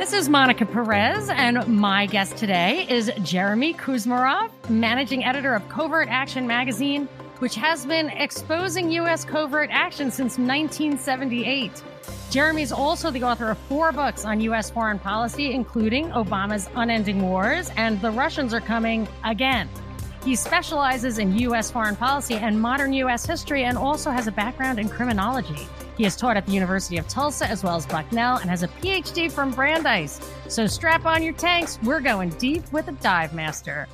This is Monica Perez, and my guest today is Jeremy Kuzmarov, managing editor of Covert Action Magazine, which has been exposing U.S. covert action since 1978. Jeremy is also the author of four books on U.S. foreign policy, including Obama's Unending Wars and The Russians Are Coming Again. He specializes in U.S. foreign policy and modern U.S. history and also has a background in criminology. He has taught at the University of Tulsa as well as Bucknell and has a PhD from Brandeis. So strap on your tanks. We're going deep with a dive master.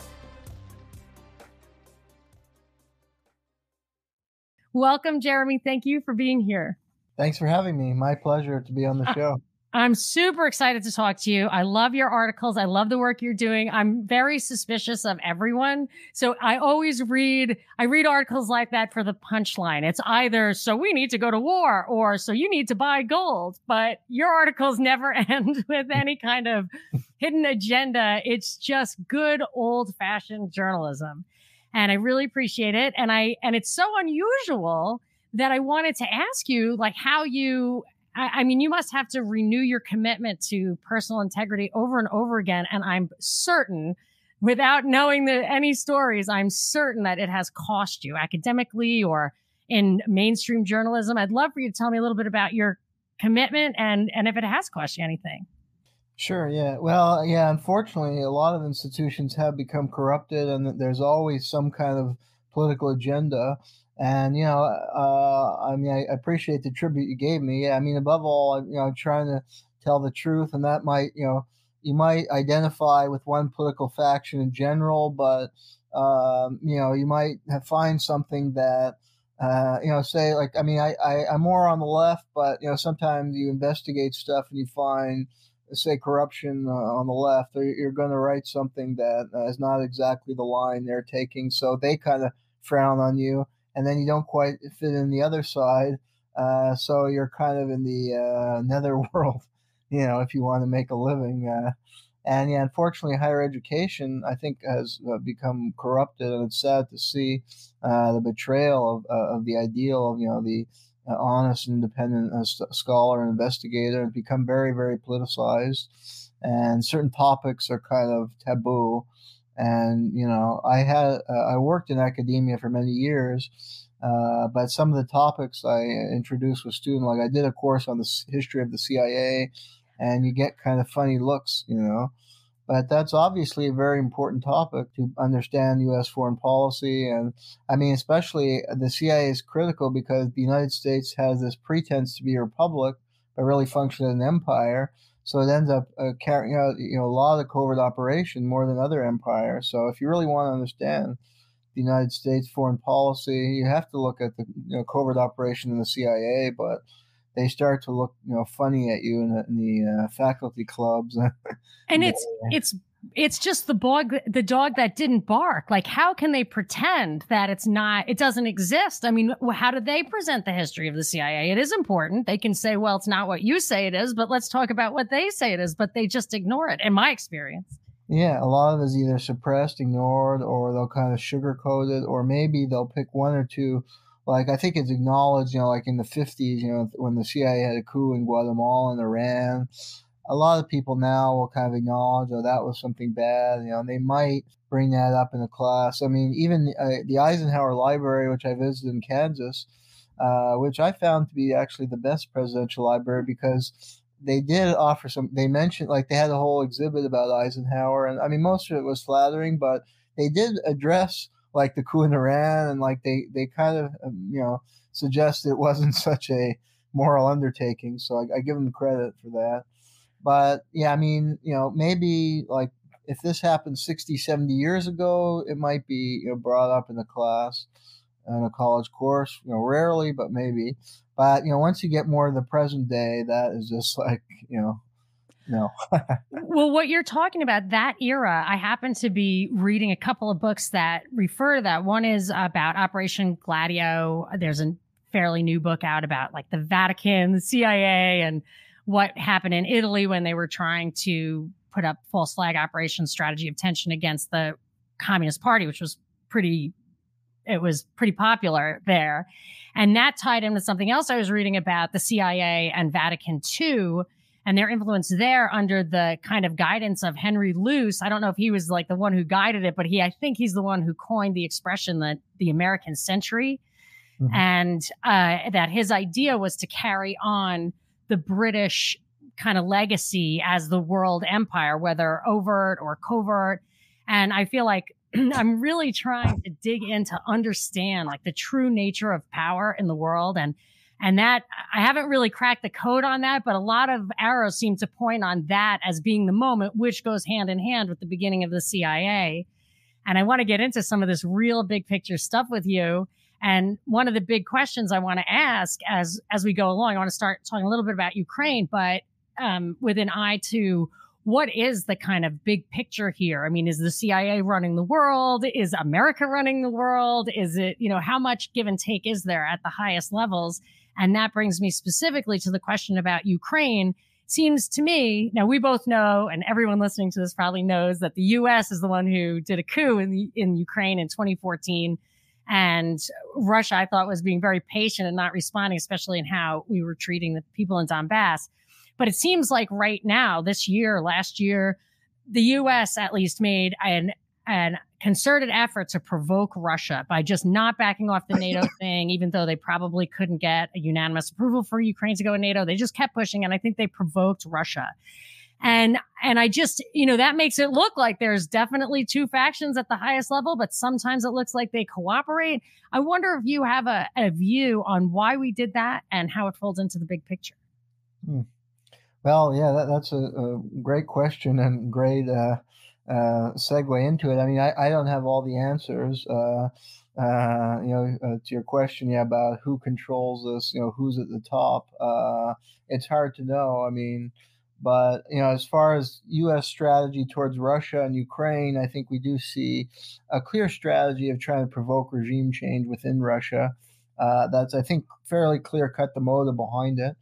Welcome, Jeremy. Thank you for being here. Thanks for having me. My pleasure to be on the uh, show. I'm super excited to talk to you. I love your articles. I love the work you're doing. I'm very suspicious of everyone. So I always read, I read articles like that for the punchline. It's either, so we need to go to war or so you need to buy gold, but your articles never end with any kind of hidden agenda. It's just good old fashioned journalism. And I really appreciate it. And I, and it's so unusual that I wanted to ask you like how you I, I mean, you must have to renew your commitment to personal integrity over and over again. And I'm certain without knowing the, any stories, I'm certain that it has cost you academically or in mainstream journalism. I'd love for you to tell me a little bit about your commitment and, and if it has cost you anything. Sure, yeah. Well, yeah, unfortunately, a lot of institutions have become corrupted and there's always some kind of political agenda. And you know, uh, I mean, I appreciate the tribute you gave me. I mean, above all, you know, I'm trying to tell the truth, and that might, you know, you might identify with one political faction in general, but um, you know, you might find something that, uh, you know, say like, I mean, I, I I'm more on the left, but you know, sometimes you investigate stuff and you find, say, corruption uh, on the left, you're going to write something that uh, is not exactly the line they're taking, so they kind of frown on you and then you don't quite fit in the other side. Uh, so you're kind of in the uh, nether world, you know, if you want to make a living. Uh, and yeah, unfortunately, higher education, I think, has uh, become corrupted, and it's sad to see uh, the betrayal of, uh, of the ideal of, you know, the honest, independent scholar and investigator. It's become very, very politicized, and certain topics are kind of taboo and you know i had uh, i worked in academia for many years uh, but some of the topics i introduced with students like i did a course on the history of the cia and you get kind of funny looks you know but that's obviously a very important topic to understand U.S. foreign policy. And I mean, especially the CIA is critical because the United States has this pretense to be a republic, but really functions as an empire. So it ends up uh, carrying out, you know, a lot of covert operation more than other empires. So if you really want to understand the United States foreign policy, you have to look at the you know, covert operation in the CIA. But they start to look, you know, funny at you in the, in the uh, faculty clubs. and it's it's it's just the dog the dog that didn't bark. Like how can they pretend that it's not it doesn't exist? I mean how do they present the history of the cia it is important. They can say well it's not what you say it is but let's talk about what they say it is but they just ignore it in my experience. Yeah a lot of it is either suppressed ignored or they'll kind of sugarcoat it or maybe they'll pick one or two. Like I think it's acknowledged, you know, like in the 50s, you know, when the CIA had a coup in Guatemala and Iran, a lot of people now will kind of acknowledge, oh, that was something bad. You know, they might bring that up in a class. I mean, even uh, the Eisenhower Library, which I visited in Kansas, uh, which I found to be actually the best presidential library because they did offer some. They mentioned like they had a whole exhibit about Eisenhower, and I mean, most of it was flattering, but they did address like the coup in Iran, and like they they kind of um, you know suggest it wasn't such a moral undertaking. So I, I give them credit for that. But yeah, I mean, you know, maybe like if this happened 60, 70 years ago, it might be you know, brought up in the class in a college course. You know, rarely, but maybe. But you know, once you get more of the present day, that is just like you know, no. well, what you're talking about, that era, I happen to be reading a couple of books that refer to that. One is about Operation Gladio. There's a fairly new book out about like the Vatican, the CIA, and what happened in Italy when they were trying to put up false flag operation strategy of tension against the Communist Party, which was pretty, it was pretty popular there. And that tied into something else I was reading about the CIA and Vatican II and their influence there under the kind of guidance of Henry Luce. I don't know if he was like the one who guided it, but he, I think he's the one who coined the expression that the American century. Mm-hmm. And uh, that his idea was to carry on the British kind of legacy as the world empire, whether overt or covert. And I feel like I'm really trying to dig in to understand like the true nature of power in the world and and that I haven't really cracked the code on that, but a lot of arrows seem to point on that as being the moment, which goes hand in hand with the beginning of the CIA. And I want to get into some of this real big picture stuff with you. And one of the big questions I want to ask as as we go along, I want to start talking a little bit about Ukraine, but um, with an eye to what is the kind of big picture here? I mean, is the CIA running the world? Is America running the world? Is it, you know, how much give and take is there at the highest levels? And that brings me specifically to the question about Ukraine. Seems to me, now we both know, and everyone listening to this probably knows that the US is the one who did a coup in, in Ukraine in 2014. And Russia, I thought, was being very patient and not responding, especially in how we were treating the people in Donbass. But it seems like right now, this year, last year, the US at least made an an concerted effort to provoke Russia by just not backing off the NATO thing, even though they probably couldn't get a unanimous approval for Ukraine to go in NATO. They just kept pushing, and I think they provoked Russia. And and I just, you know, that makes it look like there's definitely two factions at the highest level, but sometimes it looks like they cooperate. I wonder if you have a, a view on why we did that and how it folds into the big picture. Hmm. Well, yeah, that, that's a, a, great question and great uh, uh, segue into it. I mean, I, I, don't have all the answers. Uh, uh you know, uh, to your question, yeah, about who controls this, you know, who's at the top. Uh, it's hard to know. I mean, but you know, as far as U.S. strategy towards Russia and Ukraine, I think we do see a clear strategy of trying to provoke regime change within Russia. that's, I think, fairly clear cut the motive behind it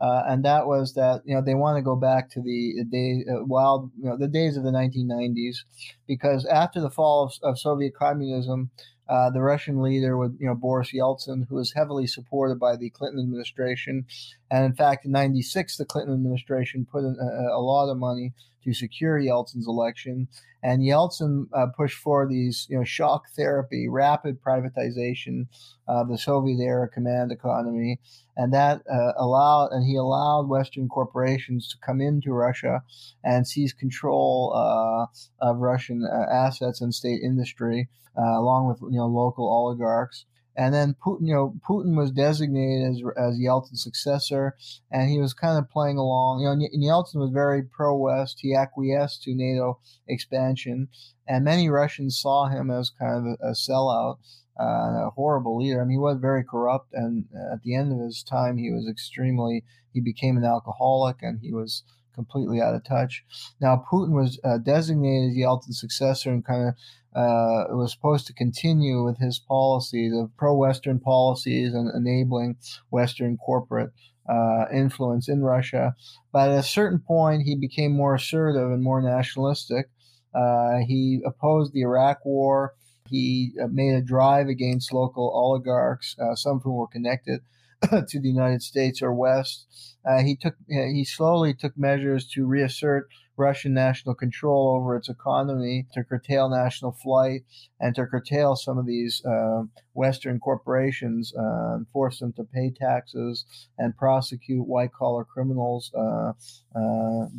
uh, and that was that you know they want to go back to the day uh, wild you know the days of the 1990s because after the fall of, of Soviet communism, uh, the Russian leader with you know Boris Yeltsin, who was heavily supported by the Clinton administration, and in fact in '96 the Clinton administration put in a, a, lot of money to secure Yeltsin's election, and Yeltsin uh, pushed for these you know shock therapy, rapid privatization of the Soviet era command economy, and that uh, allowed and he allowed Western corporations to come into Russia and seize control uh, of Russian uh, assets and state industry, uh, along with you know local oligarchs. And then Putin, you know, Putin was designated as, as Yeltsin's successor, and he was kind of playing along. You know, Yeltsin was very pro-West. He acquiesced to NATO expansion, and many Russians saw him as kind of a, a sellout uh, a horrible leader. I mean, he was very corrupt, and at the end of his time, he was extremely. He became an alcoholic, and he was completely out of touch. Now, Putin was uh, designated as Yeltsin's successor, and kind of uh, was supposed to continue with his policies of pro-Western policies and enabling Western corporate uh, influence in Russia. But at a certain point, he became more assertive and more nationalistic. Uh, he opposed the Iraq War. He uh, made a drive against local oligarchs, uh, some of whom were connected to the United States or West. Uh, he took he slowly took measures to reassert Russian national control over its economy, to curtail national flight, and to curtail some of these uh, Western corporations, uh, and force them to pay taxes and prosecute white collar criminals uh,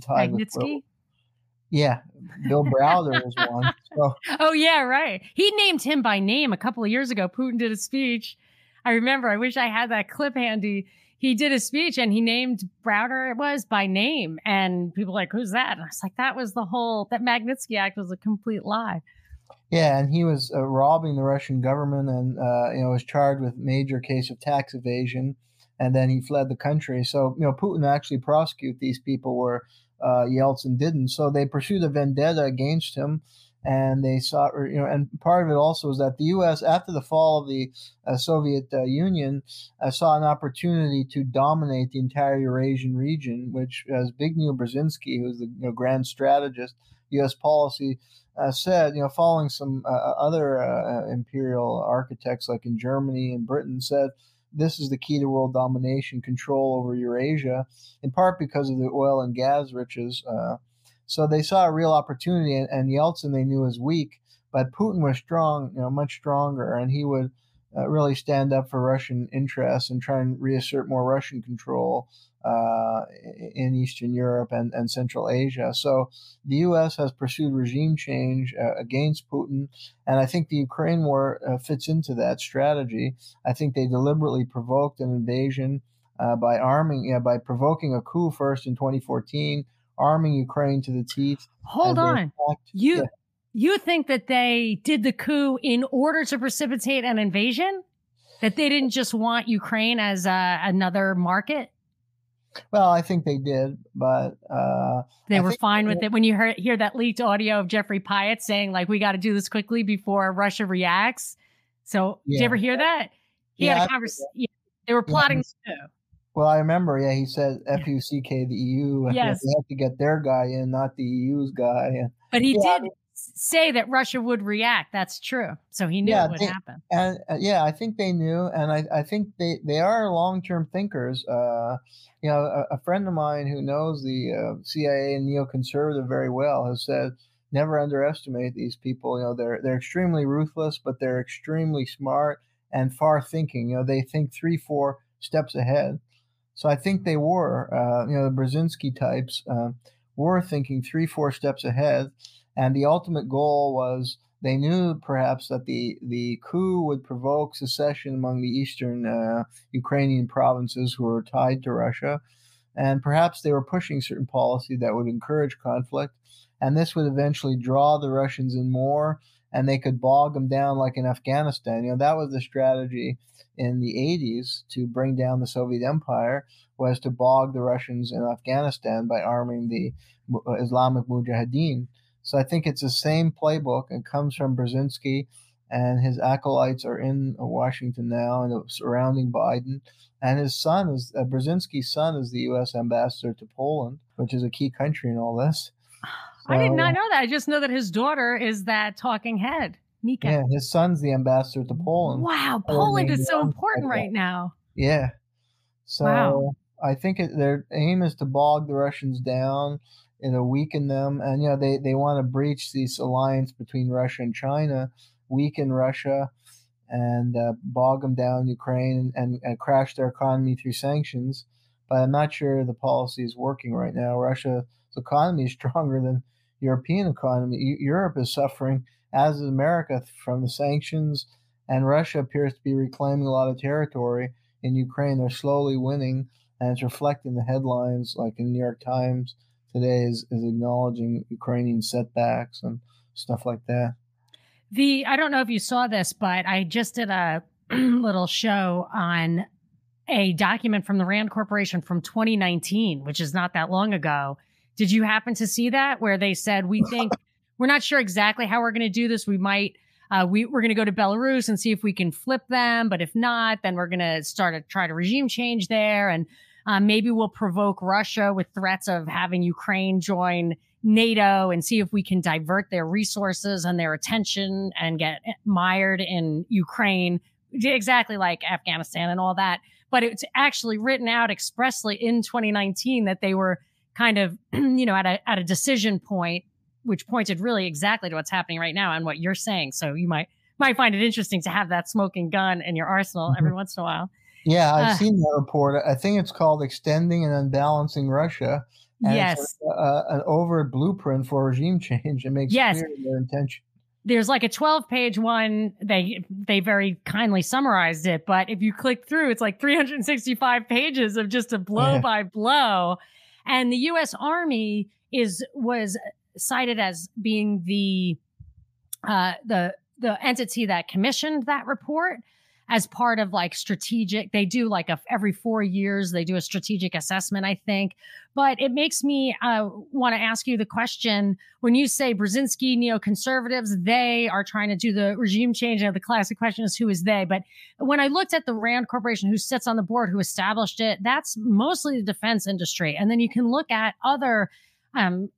tied Magnitsky? with. Yeah, Bill Browder is one. So. Oh yeah, right. He named him by name a couple of years ago. Putin did a speech. I remember. I wish I had that clip handy. He did a speech and he named Browder. It was by name, and people were like, "Who's that?" And I was like, "That was the whole that Magnitsky Act was a complete lie." Yeah, and he was uh, robbing the Russian government, and uh, you know was charged with major case of tax evasion, and then he fled the country. So you know Putin actually prosecute these people where uh, Yeltsin didn't. So they pursued a vendetta against him, and they saw, you know, and part of it also is that the U.S. after the fall of the uh, Soviet uh, Union uh, saw an opportunity to dominate the entire Eurasian region, which, as Zbigniew Brzezinski, who's the you know, grand strategist, U.S. policy. Uh, said, you know, following some uh, other imperial architects like in Germany and Britain, said this is the key to world domination, control over Eurasia, in part because of the oil and gas riches. Uh, so they saw a real opportunity, and, and Yeltsin they knew was weak, but Putin was strong, you know, much stronger, and he would uh, really stand up for Russian interests and try and reassert more Russian control uh, in Eastern Europe and, and Central Asia. So the U.S. has pursued regime change uh, against Putin, and I think the Ukraine war uh, fits into that strategy. I think they deliberately provoked an invasion uh, by arming, yeah, by provoking a coup first in 2014, arming Ukraine to the teeth. Hold on, attacked, you. Yeah. You think that they did the coup in order to precipitate an invasion? That they didn't just want Ukraine as uh, another market? Well, I think they did, but uh, they were fine with it. When you hear, hear that leaked audio of Jeffrey Pyatt saying, like, we got to do this quickly before Russia reacts. So, yeah. did you ever hear that? He yeah, had a conversation. Yeah, they were plotting yeah. too. Well, I remember, yeah, he said F U C K the EU. Yes. They have to get their guy in, not the EU's guy. But he yeah, did say that Russia would react. That's true. So he knew yeah, it would they, happen. And uh, yeah, I think they knew, and I, I think they they are long term thinkers. Uh, you know, a, a, friend of mine who knows the uh, CIA and neoconservative very well has said never underestimate these people. You know, they're they're extremely ruthless, but they're extremely smart and far thinking. You know, they think three, four steps ahead. So I think they were, uh, you know, the Brzezinski types uh, were thinking three, four steps ahead and the ultimate goal was they knew perhaps that the, the coup would provoke secession among the eastern uh, Ukrainian provinces who were tied to Russia. And perhaps they were pushing certain policy that would encourage conflict. And this would eventually draw the Russians in more, and they could bog them down like in Afghanistan. You know, that was the strategy in the 80s to bring down the Soviet Empire was to bog the Russians in Afghanistan by arming the Islamic Mujahideen. So I think it's the same playbook. It comes from Brzezinski, and his acolytes are in Washington now and surrounding Biden. And his son is uh, Brzezinski's son is the U.S. ambassador to Poland, which is a key country in all this. So, I did not know that. I just know that his daughter is that talking head, Mika. Yeah, his son's the ambassador to Poland. Wow, Poland is so important right now. Yeah. So wow. I think it, their aim is to bog the Russians down you know weaken them and you know they they want to breach this alliance between Russia and China weaken Russia and uh, bog them down Ukraine and, and crash their economy through sanctions but I'm not sure the policy is working right now Russia's economy is stronger than European economy Europe is suffering as is America from the sanctions and Russia appears to be reclaiming a lot of territory in Ukraine they're slowly winning and it's reflecting the headlines like in the New York Times today is, is acknowledging Ukrainian setbacks and stuff like that. The I don't know if you saw this, but I just did a little show on a document from the Rand Corporation from 2019, which is not that long ago. Did you happen to see that where they said we think we're not sure exactly how we're going to do this. We might uh, we, we're going to go to Belarus and see if we can flip them, but if not, then we're going to start to try to regime change there. And um, maybe we'll provoke Russia with threats of having Ukraine join NATO and see if we can divert their resources and their attention and get mired in Ukraine, exactly like Afghanistan and all that. But it's actually written out expressly in 2019 that they were kind of, you know, at a, at a decision point, which pointed really exactly to what's happening right now and what you're saying. So you might, might find it interesting to have that smoking gun in your arsenal every mm-hmm. once in a while. Yeah, I've uh, seen that report. I think it's called "Extending and Unbalancing Russia." And yes, it's a, a, an overt blueprint for regime change. It makes yes. clear their intention. There's like a 12 page one. They they very kindly summarized it, but if you click through, it's like 365 pages of just a blow yeah. by blow. And the U.S. Army is was cited as being the uh, the the entity that commissioned that report as part of like strategic they do like a every 4 years they do a strategic assessment I think. But it makes me uh, want to ask you the question when you say Brzezinski neoconservatives they are trying to do the regime change and the classic question is who is they? But when I looked at the Rand Corporation who sits on the board who established it that's mostly the defense industry. And then you can look at other um,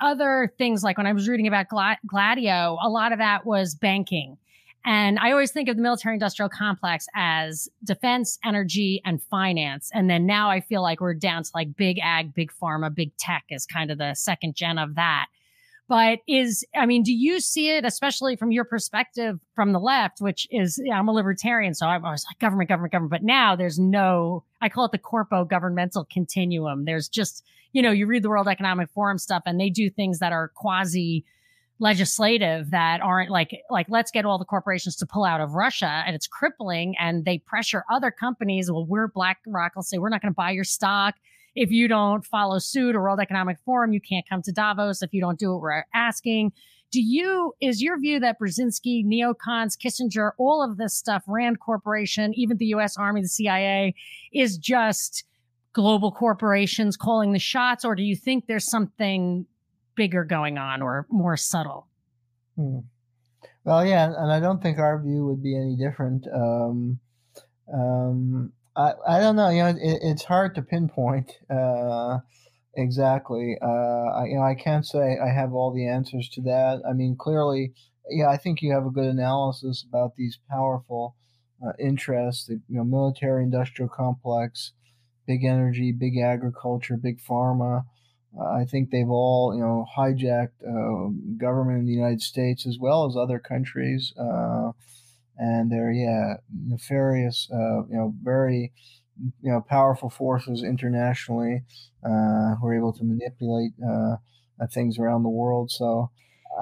other things like when I was reading about Gladio, a lot of that was banking And I always think of the military industrial complex as defense, energy, and finance. And then now I feel like we're down to like big ag, big pharma, big tech is kind of the second gen of that. But is, I mean, do you see it, especially from your perspective from the left, which is, I'm a libertarian, so I'm always like government, government, government. But now there's no, I call it the corpo governmental continuum. There's just, you know, you read the World Economic Forum stuff and they do things that are quasi legislative that aren't like like let's get all the corporations to pull out of Russia and it's crippling and they pressure other companies well we're BlackRock will say we're not going to buy your stock if you don't follow suit or World Economic Forum, you can't come to Davos. If you don't do what we're asking, do you, is your view that Brzezinski, neocons, Kissinger, all of this stuff, Rand Corporation, even the US Army, the CIA, is just global corporations calling the shots? Or do you think there's something bigger going on or more subtle? Hmm. Well, yeah, and I don't think our view would be any different. Um, um, I, I don't know. You know, it, it's hard to pinpoint uh, exactly. Uh, I, you know, I can't say I have all the answers to that. I mean, clearly, yeah, I think you have a good analysis about these powerful uh, interests. The you know, military-industrial complex, big energy, big agriculture, big pharma. I think they've all, you know, hijacked uh, government in the United States as well as other countries. Uh, and they're yeah nefarious, uh, you know, very you know powerful forces internationally uh, who are able to manipulate uh, uh things around the world. So.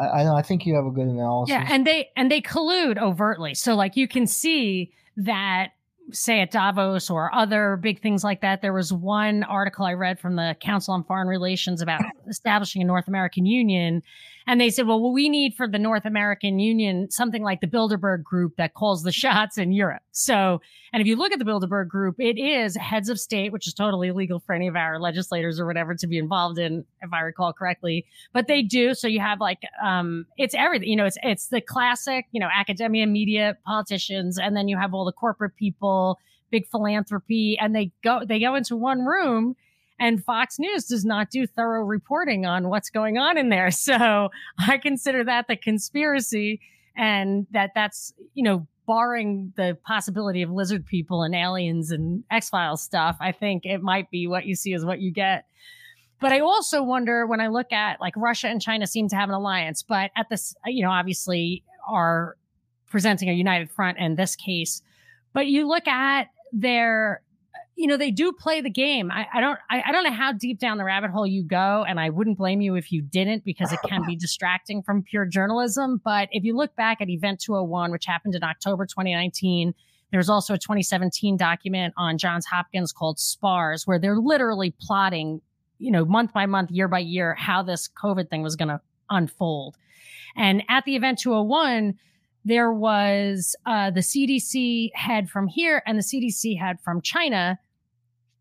I, I, I think you have a good analysis. Yeah, and they and they collude overtly. So like you can see that say at Davos or other big things like that. There was one article I read from the Council on Foreign Relations about establishing a North American Union. And they said, well, what we need for the North American Union, something like the Bilderberg group that calls the shots in Europe. So, and if you look at the Bilderberg group, it is heads of state, which is totally illegal for any of our legislators or whatever to be involved in, if I recall correctly. But they do. So you have like, um, it's everything, you know, it's, it's the classic, you know, academia, media, politicians, and then you have all the corporate people, big philanthropy, and they go, they go into one room and Fox News does not do thorough reporting on what's going on in there. So I consider that the conspiracy and that that's, you know, barring the possibility of lizard people and aliens and X Files stuff, I think it might be what you see is what you get. But I also wonder when I look at like Russia and China seem to have an alliance, but at this, you know, obviously are presenting a united front in this case. But you look at their you know, they do play the game. I, I don't, I, I, don't know how deep down the rabbit hole you go, and I wouldn't blame you if you didn't because it can be distracting from pure journalism. But if you look back at Event 201, which happened in October 2019, there's also a 2017 document on Johns Hopkins called SPARS, where they're literally plotting, you know, month by month, year by year, how this COVID thing was going to unfold. And at the Event 201, there was uh, the CDC head from here and the CDC head from China,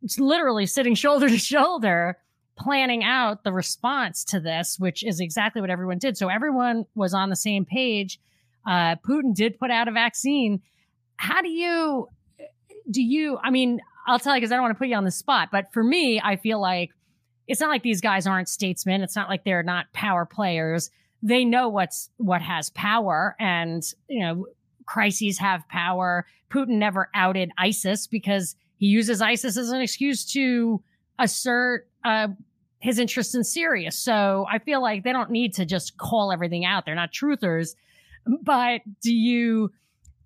it's literally sitting shoulder to shoulder, planning out the response to this, which is exactly what everyone did. So everyone was on the same page. Uh, Putin did put out a vaccine. How do you, do you, I mean, I'll tell you because I don't want to put you on the spot, but for me, I feel like it's not like these guys aren't statesmen. It's not like they're not power players they know what's what has power and you know crises have power. Putin never outed isis because he uses isis as an excuse to assert uh, his interest in syria. So i feel like they don't need to just call everything out. They're not truthers. But do you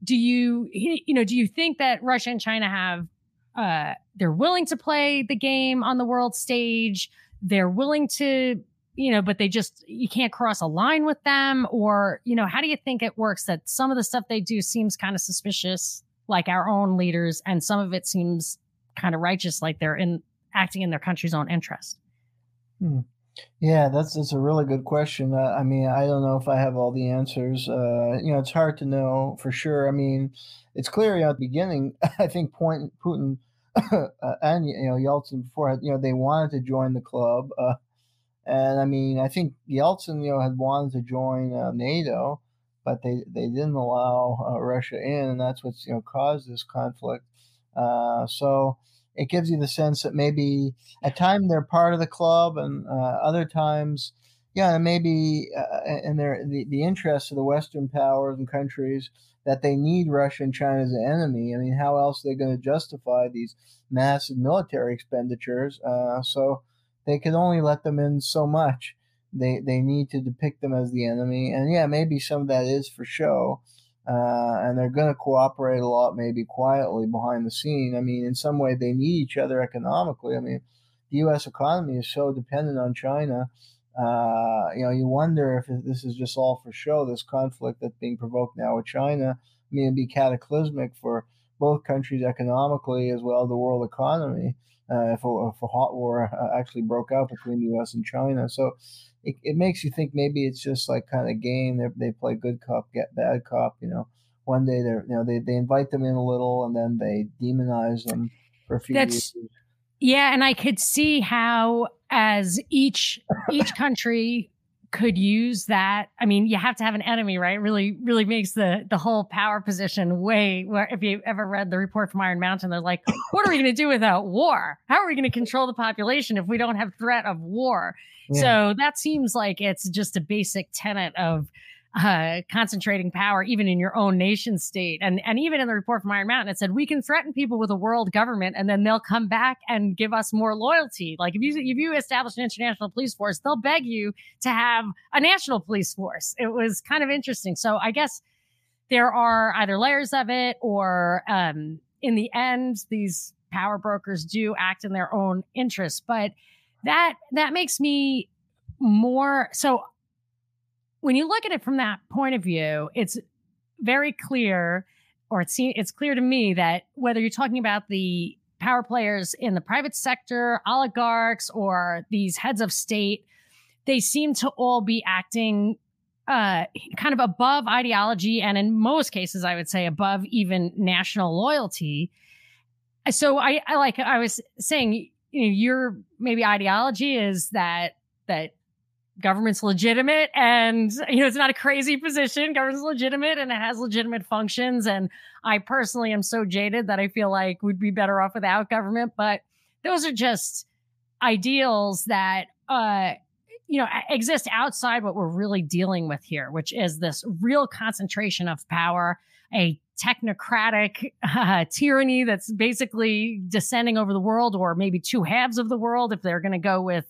do you you know do you think that russia and china have uh, they're willing to play the game on the world stage? They're willing to you know, but they just, you can't cross a line with them? Or, you know, how do you think it works that some of the stuff they do seems kind of suspicious, like our own leaders, and some of it seems kind of righteous, like they're in acting in their country's own interest? Hmm. Yeah, that's that's a really good question. Uh, I mean, I don't know if I have all the answers. Uh, you know, it's hard to know for sure. I mean, it's clear you know, at the beginning. I think point Putin uh, and you know Yeltsin before you know they wanted to join the club. And I mean, I think Yeltsin, you know, had wanted to join uh, NATO, but they, they didn't allow uh, Russia in, and that's what's you know caused this conflict. Uh, so it gives you the sense that maybe at times they're part of the club, and uh, other times, yeah, maybe uh, in their the, the interests of the Western powers and countries, that they need Russia and China as an enemy. I mean, how else are they going to justify these massive military expenditures? Uh, so they can only let them in so much. They they need to depict them as the enemy, and yeah, maybe some of that is for show. Uh, and they're going to cooperate a lot, maybe quietly behind the scene. I mean, in some way, they need each other economically. I mean, the U.S. economy is so dependent on China. Uh, you know, you wonder if this is just all for show. This conflict that's being provoked now with China, I mean, it'd be cataclysmic for both countries economically as well the world economy if, a, if a hot war uh, actually broke out between the U.S. and China. So it, it makes you think maybe it's just like kind of game. They, they play good cop, get bad cop. You know, one day they're you know they, they invite them in a little and then they demonize them for a few That's, years. Yeah, and I could see how as each each country could use that. I mean, you have to have an enemy, right? Really, really makes the the whole power position way. Where if you ever read the report from Iron Mountain, they're like, "What are we going to do without war? How are we going to control the population if we don't have threat of war?" Yeah. So that seems like it's just a basic tenet of uh, concentrating power even in your own nation state. And, and even in the report from Iron Mountain, it said we can threaten people with a world government and then they'll come back and give us more loyalty. Like if you, if you establish an international police force, they'll beg you to have a national police force. It was kind of interesting. So I guess there are either layers of it or, um, in the end, these power brokers do act in their own interests. But that, that makes me more so when you look at it from that point of view, it's very clear, or it's it's clear to me that whether you're talking about the power players in the private sector, oligarchs, or these heads of state, they seem to all be acting uh, kind of above ideology, and in most cases, I would say above even national loyalty. So I, I like I was saying, you know, your maybe ideology is that that government's legitimate and you know it's not a crazy position. Government's legitimate and it has legitimate functions. And i personally am so jaded that i feel like we'd be better off without government. But those are just ideals that uh you know exist outside what we're really dealing with here which is this real concentration of power a technocratic uh, tyranny that's basically descending over the world or maybe two halves of the world if they're going to go with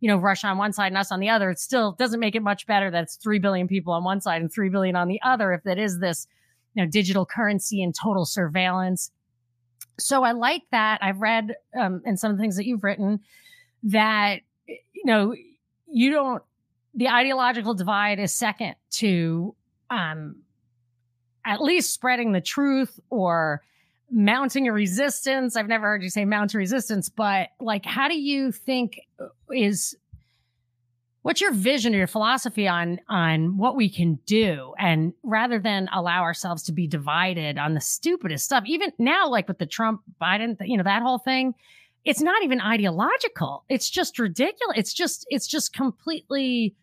you know, Russia on one side and us on the other, it still doesn't make it much better that it's 3 billion people on one side and 3 billion on the other if that is this, you know, digital currency and total surveillance. So I like that. I've read um, in some of the things that you've written that, you know, you don't, the ideological divide is second to um, at least spreading the truth or mounting a resistance. I've never heard you say mount a resistance, but like, how do you think uh, is what's your vision or your philosophy on on what we can do? And rather than allow ourselves to be divided on the stupidest stuff even now like with the trump biden you know that whole thing it's not even ideological. It's just ridiculous. It's just it's just completely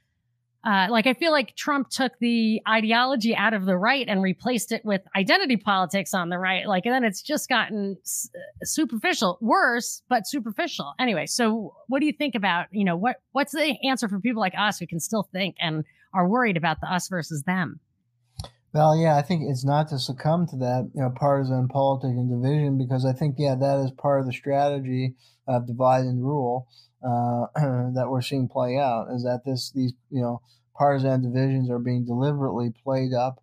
uh, like I feel like Trump took the ideology out of the right and replaced it with identity politics on the right. Like, and then it's just gotten s- superficial, worse, but superficial. Anyway, so what do you think about, you know, what what's the answer for people like us who can still think and are worried about the us versus them? Well, yeah, I think it's not to succumb to that, you know, partisan politics and division, because I think, yeah, that is part of the strategy of divide and rule uh, that we're seeing play out. Is that this these you know partisan divisions are being deliberately played up.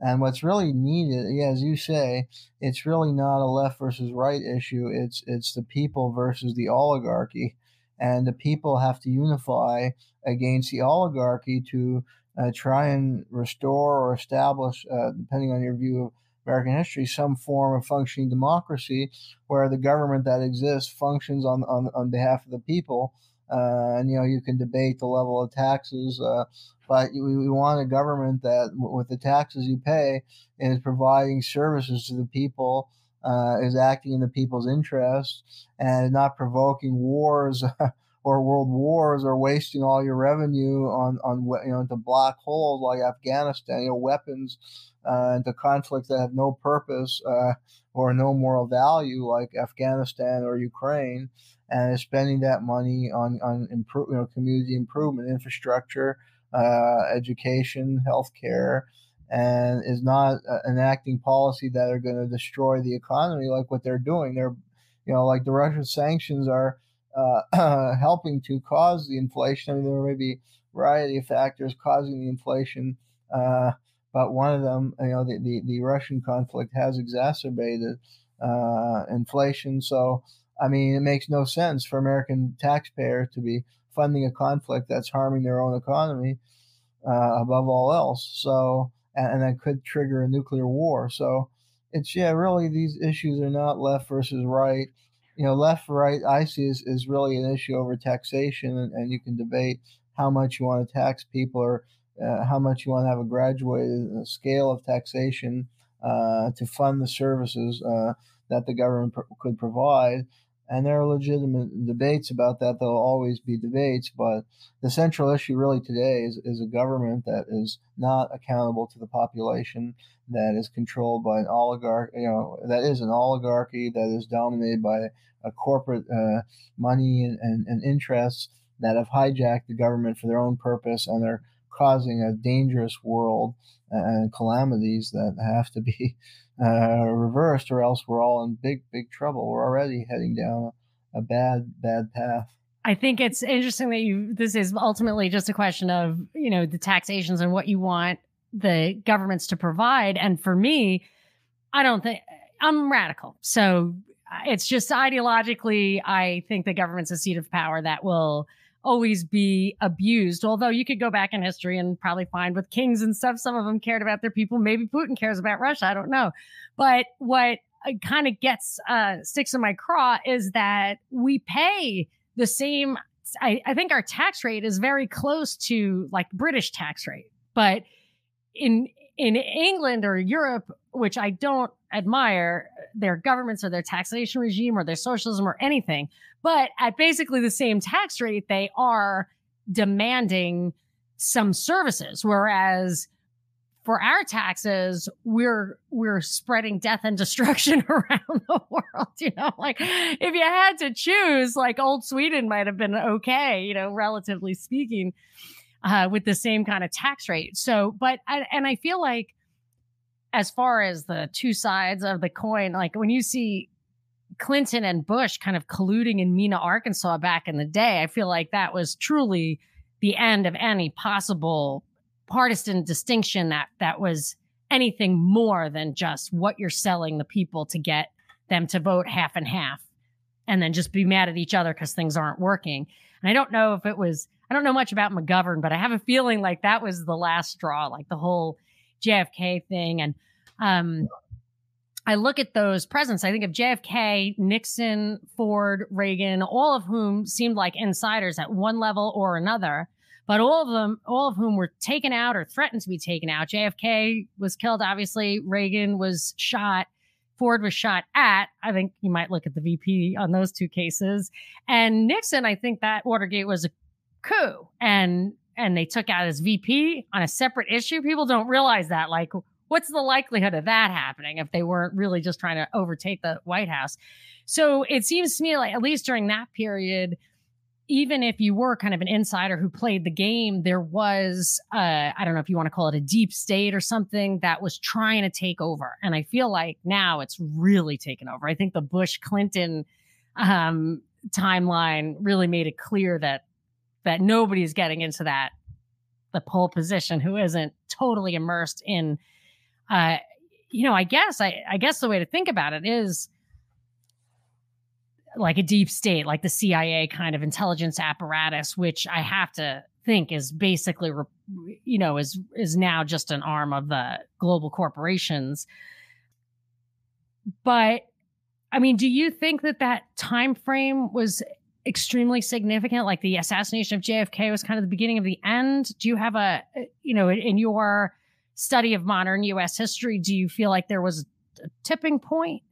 And what's really needed, yeah, as you say, it's really not a left versus right issue. It's it's the people versus the oligarchy, and the people have to unify against the oligarchy to uh, try and restore or establish, uh, depending on your view of American history, some form of functioning democracy where the government that exists functions on on, on behalf of the people. Uh, and you know you can debate the level of taxes, uh, but we, we want a government that, with the taxes you pay, is providing services to the people, uh, is acting in the people's interest, and not provoking wars or world wars or wasting all your revenue on on you know into black holes like Afghanistan, you know weapons uh, into conflicts that have no purpose uh, or no moral value like Afghanistan or Ukraine and is spending that money on on improve, you know, community improvement, infrastructure, uh, education, healthcare, and is not uh, enacting policy that are going to destroy the economy like what they're doing. They're, you know, like the Russian sanctions are uh, helping to cause the inflation. I mean, there may be a variety of factors causing the inflation, uh, but one of them, you know, the, the, the Russian conflict has exacerbated uh, inflation. So, I mean, it makes no sense for American taxpayers to be funding a conflict that's harming their own economy uh, above all else. So, and, and that could trigger a nuclear war. So, it's yeah, really these issues are not left versus right. You know, left right I see is, is really an issue over taxation, and, and you can debate how much you want to tax people or uh, how much you want to have a graduated uh, scale of taxation uh, to fund the services uh, that the government pr- could provide. And there are legitimate debates about that. There'll always be debates, but the central issue really today is, is a government that is not accountable to the population, that is controlled by an oligarch, you know, that is an oligarchy that is dominated by a corporate uh, money and, and, and interests that have hijacked the government for their own purpose and they're causing a dangerous world and calamities that have to be uh, reversed, or else we're all in big, big trouble. We're already heading down a, a bad, bad path. I think it's interesting that you. This is ultimately just a question of you know the taxations and what you want the governments to provide. And for me, I don't think I'm radical. So uh, it's just ideologically, I think the government's a seat of power that will always be abused. Although you could go back in history and probably find with kings and stuff, some of them cared about their people. Maybe Putin cares about Russia. I don't know. But what uh, kind of gets uh, sticks in my craw is that we pay the same. I, I think our tax rate is very close to like British tax rate, but in in England or Europe, which I don't admire their governments or their taxation regime or their socialism or anything, but at basically the same tax rate, they are demanding some services. Whereas for our taxes, we're we're spreading death and destruction around the world. You know, like if you had to choose, like old Sweden might have been okay, you know, relatively speaking uh, with the same kind of tax rate. So, but, I, and I feel like as far as the two sides of the coin, like when you see Clinton and Bush kind of colluding in Mena, Arkansas back in the day, I feel like that was truly the end of any possible partisan distinction that that was anything more than just what you're selling the people to get them to vote half and half and then just be mad at each other because things aren't working. And I don't know if it was I don't know much about McGovern, but I have a feeling like that was the last straw, like the whole JFK thing. And um, I look at those presidents. I think of JFK, Nixon, Ford, Reagan, all of whom seemed like insiders at one level or another. But all of them, all of whom were taken out or threatened to be taken out. JFK was killed, obviously. Reagan was shot. Ford was shot at. I think you might look at the VP on those two cases. And Nixon, I think that Watergate was a coup and and they took out his VP on a separate issue. People don't realize that. Like, what's the likelihood of that happening if they weren't really just trying to overtake the White House? So it seems to me like, at least during that period, even if you were kind of an insider who played the game, there was, uh, I don't know if you want to call it a deep state or something that was trying to take over. And I feel like now it's really taken over. I think the Bush Clinton um, timeline really made it clear that that nobody's getting into that the pole position who isn't totally immersed in uh you know i guess i i guess the way to think about it is like a deep state like the cia kind of intelligence apparatus which i have to think is basically you know is is now just an arm of the global corporations. But i mean do you think that that time frame was extremely significant like the assassination of JFK was kind of the beginning of the end. Do you have a you know in your study of modern US history do you feel like there was a tipping point?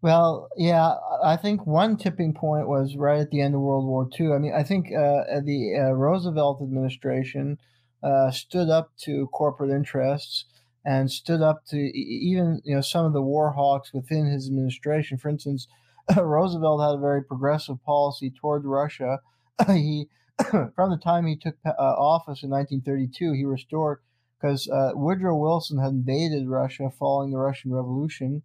Well yeah I think one tipping point was right at the end of World War II I mean I think uh, the uh, Roosevelt administration uh, stood up to corporate interests and stood up to even you know some of the war hawks within his administration. For instance Roosevelt had a very progressive policy toward Russia. he, from the time he took uh, office in 1932, he restored because uh, Woodrow Wilson had invaded Russia following the Russian Revolution.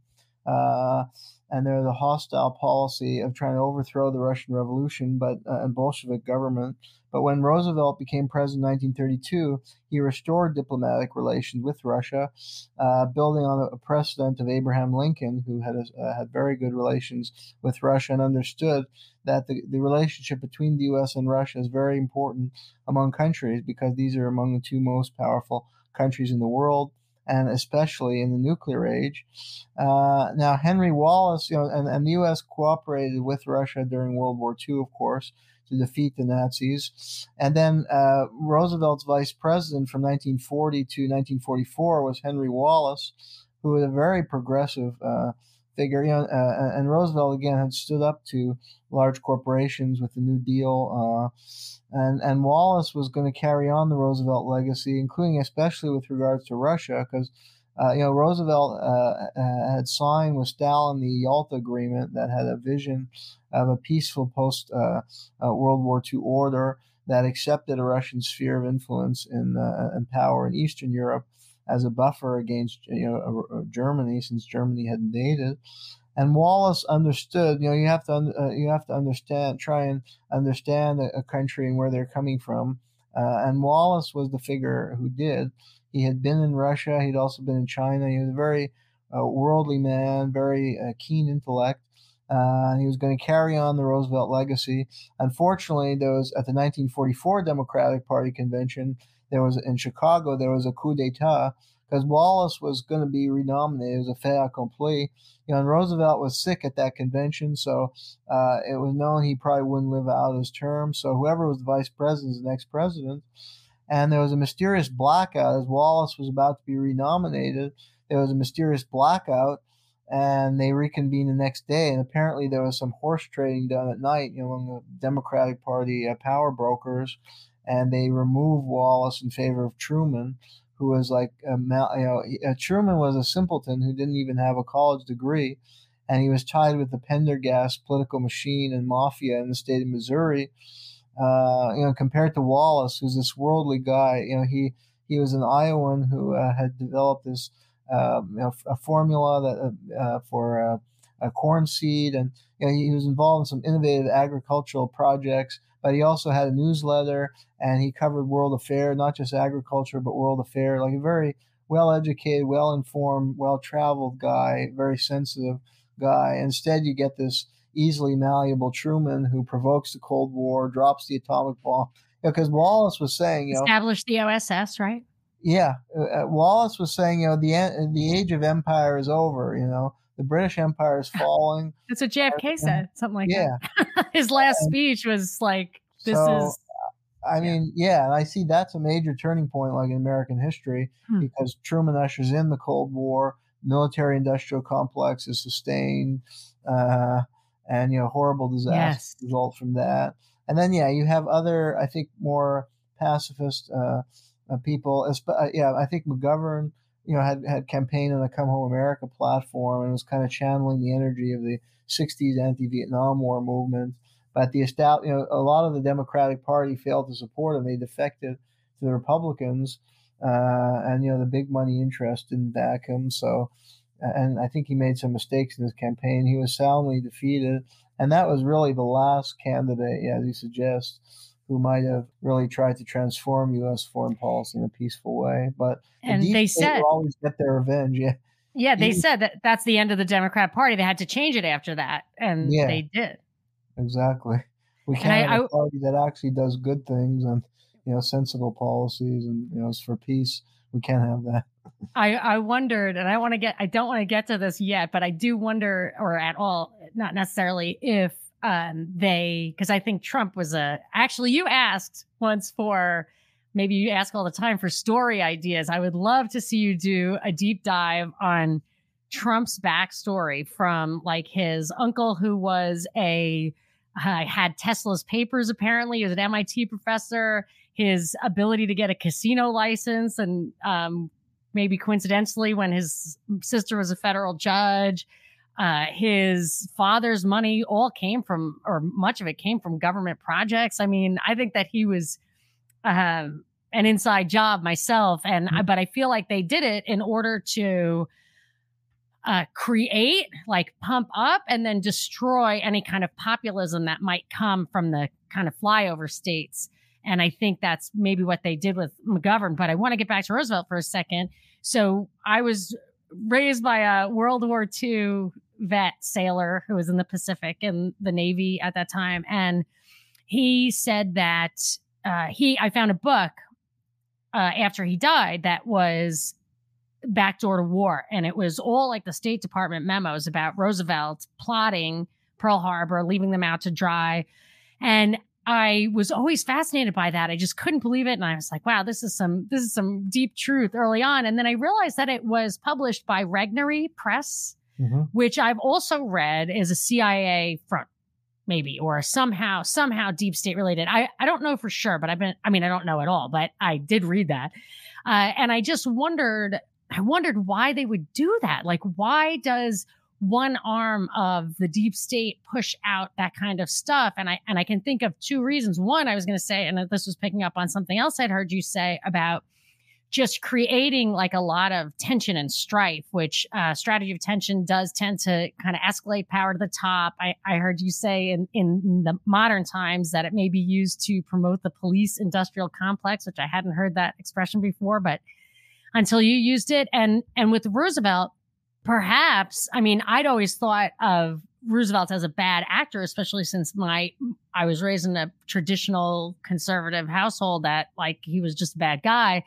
Uh, and there's a hostile policy of trying to overthrow the Russian Revolution, but uh, and Bolshevik government. But when Roosevelt became president in 1932, he restored diplomatic relations with Russia, uh, building on a precedent of Abraham Lincoln, who had uh, had very good relations with Russia and understood that the, the relationship between the U.S. and Russia is very important among countries because these are among the two most powerful countries in the world and especially in the nuclear age. Uh, now, Henry Wallace, you know, and, and the U.S. cooperated with Russia during World War II, of course, to defeat the Nazis. And then uh, Roosevelt's vice president from 1940 to 1944 was Henry Wallace, who was a very progressive uh, figure. You know, uh, and Roosevelt again had stood up to large corporations with the New Deal, uh, and and Wallace was going to carry on the Roosevelt legacy, including especially with regards to Russia, because. Uh, you know, Roosevelt uh, uh, had signed with Stalin the Yalta Agreement that had a vision of a peaceful post uh, World War II order that accepted a Russian sphere of influence in, and power in Eastern Europe as a buffer against you know Germany, since Germany had invaded. And Wallace understood. You know, you have to uh, you have to understand, try and understand a, a country and where they're coming from. Uh, and Wallace was the figure who did. He had been in Russia. He'd also been in China. He was a very uh, worldly man, very uh, keen intellect. Uh, he was going to carry on the Roosevelt legacy. Unfortunately, there was at the 1944 Democratic Party convention there was in Chicago there was a coup d'état because Wallace was going to be renominated. Was a fait accompli. You know, and Roosevelt was sick at that convention, so uh, it was known he probably wouldn't live out his term. So whoever was the vice president is the next president. And there was a mysterious blackout as Wallace was about to be renominated. There was a mysterious blackout, and they reconvened the next day. And apparently, there was some horse trading done at night you know, among the Democratic Party uh, power brokers and they removed Wallace in favor of Truman, who was like, a, you know, uh, Truman was a simpleton who didn't even have a college degree, and he was tied with the Pendergast political machine and mafia in the state of Missouri. Uh, you know, compared to Wallace, who's this worldly guy, you know, he he was an Iowan who uh, had developed this uh, you know, a formula that uh, for uh, a corn seed, and you know, he was involved in some innovative agricultural projects but he also had a newsletter and he covered world affairs, not just agriculture, but world affairs. Like a very well educated, well informed, well traveled guy, very sensitive guy. Instead, you get this easily malleable Truman who provokes the Cold War, drops the atomic bomb. Because you know, Wallace was saying, you know, established the OSS, right? Yeah, uh, uh, Wallace was saying, you know, the the age of empire is over. You know, the British Empire is falling. That's what JFK said, something like yeah. that. His last and speech was like, "This so, is." I mean, yeah. yeah, and I see that's a major turning point, like in American history, hmm. because Truman ushers in the Cold War, military-industrial complex is sustained, uh, and you know, horrible disasters yes. result from that. And then, yeah, you have other, I think, more pacifist uh, uh, people. Uh, yeah, I think McGovern you know, had, had campaigned on the Come Home America platform and was kind of channeling the energy of the 60s anti-Vietnam War movement. But the you know, a lot of the Democratic Party failed to support him. They defected to the Republicans, uh, and you know the big money interest didn't back him. So, and I think he made some mistakes in his campaign. He was soundly defeated, and that was really the last candidate, as you suggest, who might have really tried to transform U.S. foreign policy in a peaceful way. But and the they said always get their revenge. Yeah. Yeah, they said that that's the end of the Democrat Party. They had to change it after that, and yeah, they did. Exactly. We can't I, have a party that actually does good things and you know sensible policies and you know it's for peace. We can't have that. I I wondered, and I want to get. I don't want to get to this yet, but I do wonder, or at all, not necessarily, if um, they because I think Trump was a actually you asked once for maybe you ask all the time for story ideas. I would love to see you do a deep dive on Trump's backstory from like his uncle who was a uh, had Tesla's papers apparently, he was an MIT professor, his ability to get a casino license and um, maybe coincidentally when his sister was a federal judge uh, his father's money all came from, or much of it came from government projects. I mean, I think that he was, uh, an inside job myself, and mm-hmm. but I feel like they did it in order to uh, create, like pump up, and then destroy any kind of populism that might come from the kind of flyover states. And I think that's maybe what they did with McGovern. But I want to get back to Roosevelt for a second. So I was raised by a World War II vet sailor who was in the Pacific and the Navy at that time. And he said that uh, he, I found a book uh, after he died that was backdoor to war. And it was all like the State Department memos about Roosevelt plotting Pearl Harbor, leaving them out to dry. And I was always fascinated by that. I just couldn't believe it. And I was like, wow, this is some, this is some deep truth early on. And then I realized that it was published by Regnery Press, mm-hmm. which I've also read is a CIA front, maybe, or somehow, somehow deep state related. I, I don't know for sure, but I've been, I mean, I don't know at all, but I did read that. Uh, and I just wondered, I wondered why they would do that. Like, why does one arm of the deep state push out that kind of stuff and i and i can think of two reasons one i was going to say and this was picking up on something else i'd heard you say about just creating like a lot of tension and strife, which uh, strategy of tension does tend to kind of escalate power to the top. I, I heard you say in, in the modern times that it may be used to promote the police industrial complex, which I hadn't heard that expression before, but until you used it. And, and with Roosevelt, perhaps, I mean, I'd always thought of Roosevelt as a bad actor, especially since my I was raised in a traditional conservative household that like he was just a bad guy.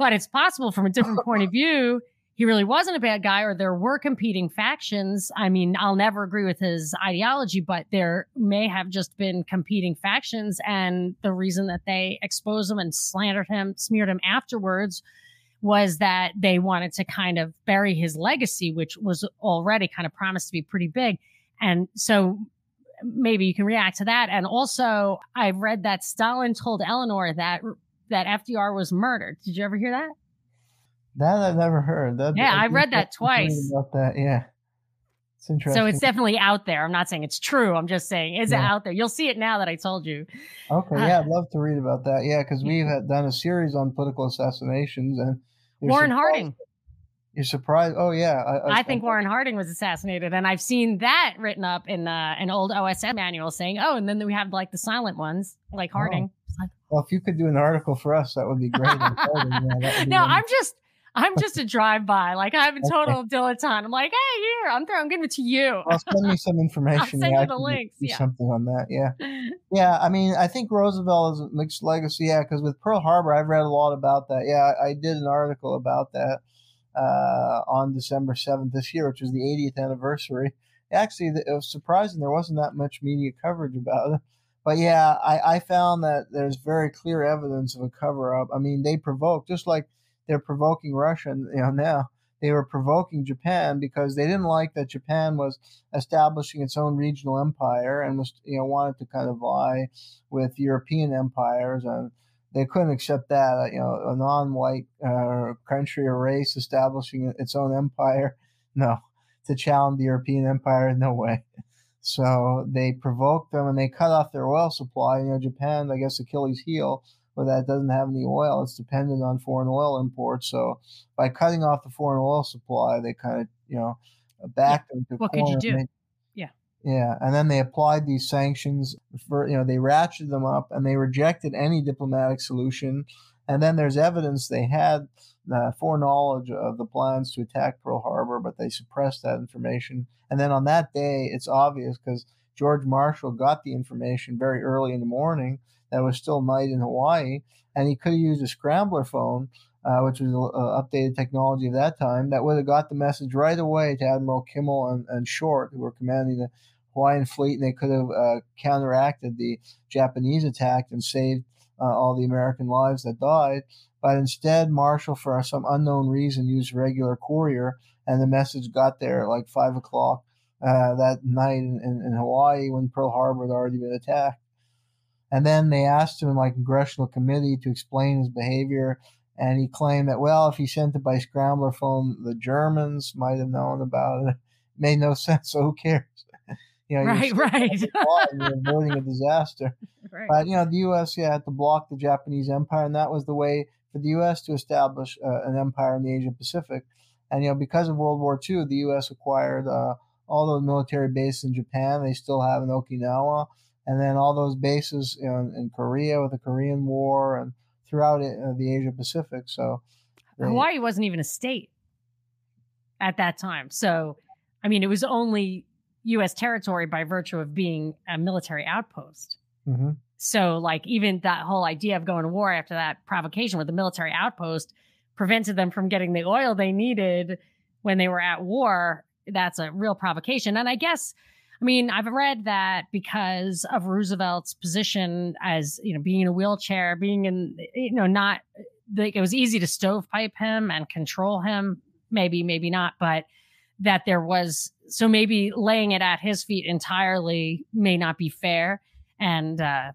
But it's possible from a different point of view, he really wasn't a bad guy, or there were competing factions. I mean, I'll never agree with his ideology, but there may have just been competing factions, and the reason that they exposed him and slandered him, smeared him afterwards was that they wanted to kind of bury his legacy, which was already kind of promised to be pretty big. And so maybe you can react to that. And also, I've read that Stalin told Eleanor that that FDR was murdered. Did you ever hear that? That I've never heard. That, yeah, I, I read that twice. About that, yeah. It's interesting. So it's definitely out there. I'm not saying it's true. I'm just saying it's yeah. out there. You'll see it now that I told you. Okay, uh, yeah, I'd love to read about that. Yeah, because we've done a series on political assassinations, and Warren Harding. You're surprised? Oh yeah, I, I, I think Warren Harding was assassinated, and I've seen that written up in uh, an old OSM manual saying, "Oh, and then we have like the silent ones, like Harding." Well, if you could do an article for us, that would be great. yeah, no, I'm just I'm just a drive by. Like I'm a total okay. dilettante. I'm like, hey, here, I'm throwing, I'm giving it to you. I'll send me some information. I'll send yeah, you the links. Do yeah. something on that. Yeah, yeah. I mean, I think Roosevelt is a mixed legacy. Yeah, because with Pearl Harbor, I've read a lot about that. Yeah, I, I did an article about that uh, on December seventh this year, which was the 80th anniversary. Actually, it was surprising there wasn't that much media coverage about it. But yeah, I, I found that there's very clear evidence of a cover up. I mean, they provoked just like they're provoking Russia, you know, now they were provoking Japan because they didn't like that Japan was establishing its own regional empire and was, you know, wanted to kind of vie with European empires, and they couldn't accept that. You know, a non-white uh, country or race establishing its own empire, no, to challenge the European empire, no way. So they provoked them and they cut off their oil supply. You know, Japan, I guess, Achilles' heel where that doesn't have any oil. It's dependent on foreign oil imports. So by cutting off the foreign oil supply, they kind of you know backed yeah. them to what could you do? They, yeah, yeah, and then they applied these sanctions for you know they ratcheted them up and they rejected any diplomatic solution. And then there's evidence they had foreknowledge of the plans to attack Pearl Harbor, but they suppressed that information. And then on that day, it's obvious because George Marshall got the information very early in the morning that was still night in Hawaii, and he could have used a scrambler phone, uh, which was uh, updated technology of that time, that would have got the message right away to Admiral Kimmel and, and Short, who were commanding the Hawaiian fleet, and they could have uh, counteracted the Japanese attack and saved uh, all the American lives that died. But instead, Marshall, for some unknown reason, used regular courier, and the message got there at like five o'clock uh, that night in, in, in, Hawaii when Pearl Harbor had already been attacked. And then they asked him in like congressional committee to explain his behavior. And he claimed that, well, if he sent it by scrambler phone, the Germans might have known about it. it made no sense. So who cares? You know, right, right. you're avoiding a disaster. Right. But you know, the U.S. Yeah, had to block the Japanese Empire, and that was the way for the U.S. to establish uh, an empire in the Asia Pacific. And you know, because of World War II, the U.S. acquired uh, all those military bases in Japan. They still have in Okinawa, and then all those bases you know, in, in Korea with the Korean War and throughout it, uh, the Asia Pacific. So they, Hawaii wasn't even a state at that time. So, I mean, it was only U.S. territory by virtue of being a military outpost. Mm-hmm. So, like, even that whole idea of going to war after that provocation with the military outpost prevented them from getting the oil they needed when they were at war. That's a real provocation. And I guess, I mean, I've read that because of Roosevelt's position as, you know, being in a wheelchair, being in, you know, not, like, it was easy to stovepipe him and control him. Maybe, maybe not, but that there was, so maybe laying it at his feet entirely may not be fair. And, uh,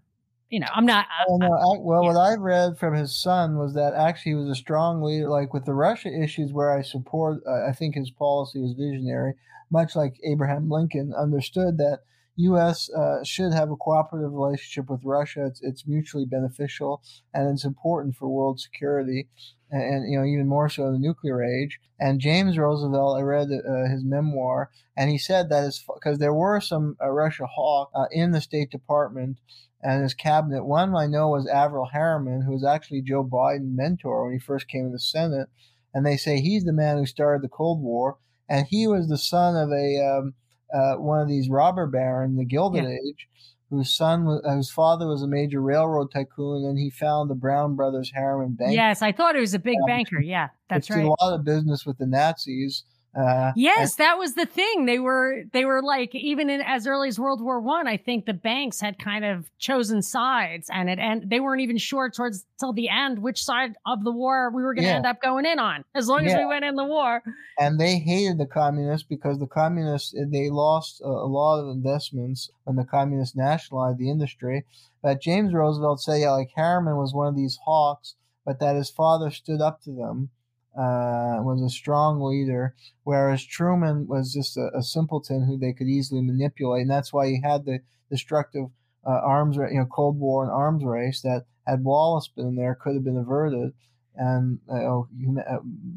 you know, I'm not. well, no, I, well yeah. what I read from his son was that actually he was a strong leader. Like with the Russia issues, where I support, uh, I think his policy was visionary, much like Abraham Lincoln understood that U.S. Uh, should have a cooperative relationship with Russia. It's, it's mutually beneficial and it's important for world security, and, you know even more so in the nuclear age. And James Roosevelt, I read uh, his memoir, and he said that is because there were some uh, Russia hawk uh, in the State Department and his cabinet. One I know was Averell Harriman, who was actually Joe Biden's mentor when he first came to the Senate, and they say he's the man who started the Cold War, and he was the son of a um, uh, one of these robber barons, the Gilded yeah. Age, whose son, was, uh, whose father was a major railroad tycoon, and he found the Brown Brothers Harriman Bank. Yes, I thought he was a big banker. Yeah, that's right. Did a lot of business with the Nazis. Uh, yes, and- that was the thing. They were they were like even in as early as World War One. I, I think the banks had kind of chosen sides, and it and they weren't even sure towards till the end which side of the war we were going to yeah. end up going in on. As long yeah. as we went in the war, and they hated the communists because the communists they lost a, a lot of investments when the communists nationalized the industry. But James Roosevelt said, yeah, like Harriman was one of these hawks, but that his father stood up to them uh, was a strong leader, whereas Truman was just a, a, simpleton who they could easily manipulate, and that's why he had the destructive uh, arms, you know, Cold War and arms race that had Wallace been there could have been averted, and uh,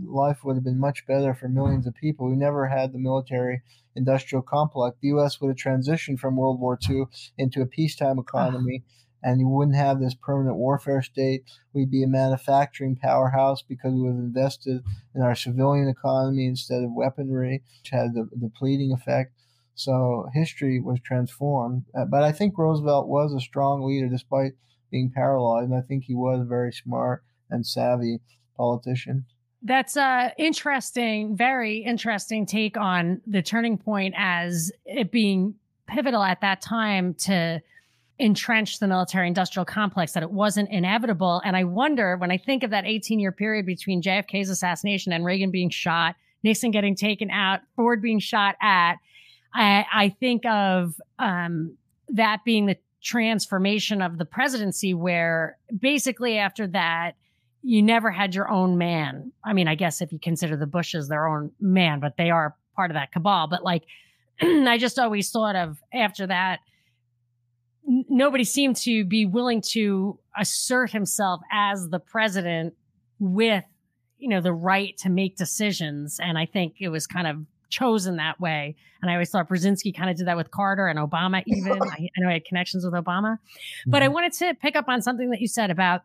life would have been much better for millions of people. We never had the military industrial complex. The U.S. would have transitioned from World War II into a peacetime economy and you wouldn't have this permanent warfare state. We'd be a manufacturing powerhouse because we would have invested in our civilian economy instead of weaponry, which had the depleting effect. So history was transformed. Uh, but I think Roosevelt was a strong leader despite being paralyzed, and I think he was a very smart and savvy politician. That's a interesting, very interesting take on the turning point as it being pivotal at that time to entrenched the military industrial complex, that it wasn't inevitable. And I wonder when I think of that 18 year period between JFK's assassination and Reagan being shot, Nixon getting taken out, Ford being shot at, I, I think of um, that being the transformation of the presidency, where basically after that, you never had your own man. I mean, I guess if you consider the Bushes their own man, but they are part of that cabal. But like, I just always thought of after that, nobody seemed to be willing to assert himself as the president with you know the right to make decisions and i think it was kind of chosen that way and i always thought brzezinski kind of did that with carter and obama even I, I, know i had connections with obama mm-hmm. but i mm-hmm. wanted to pick up on something that you said about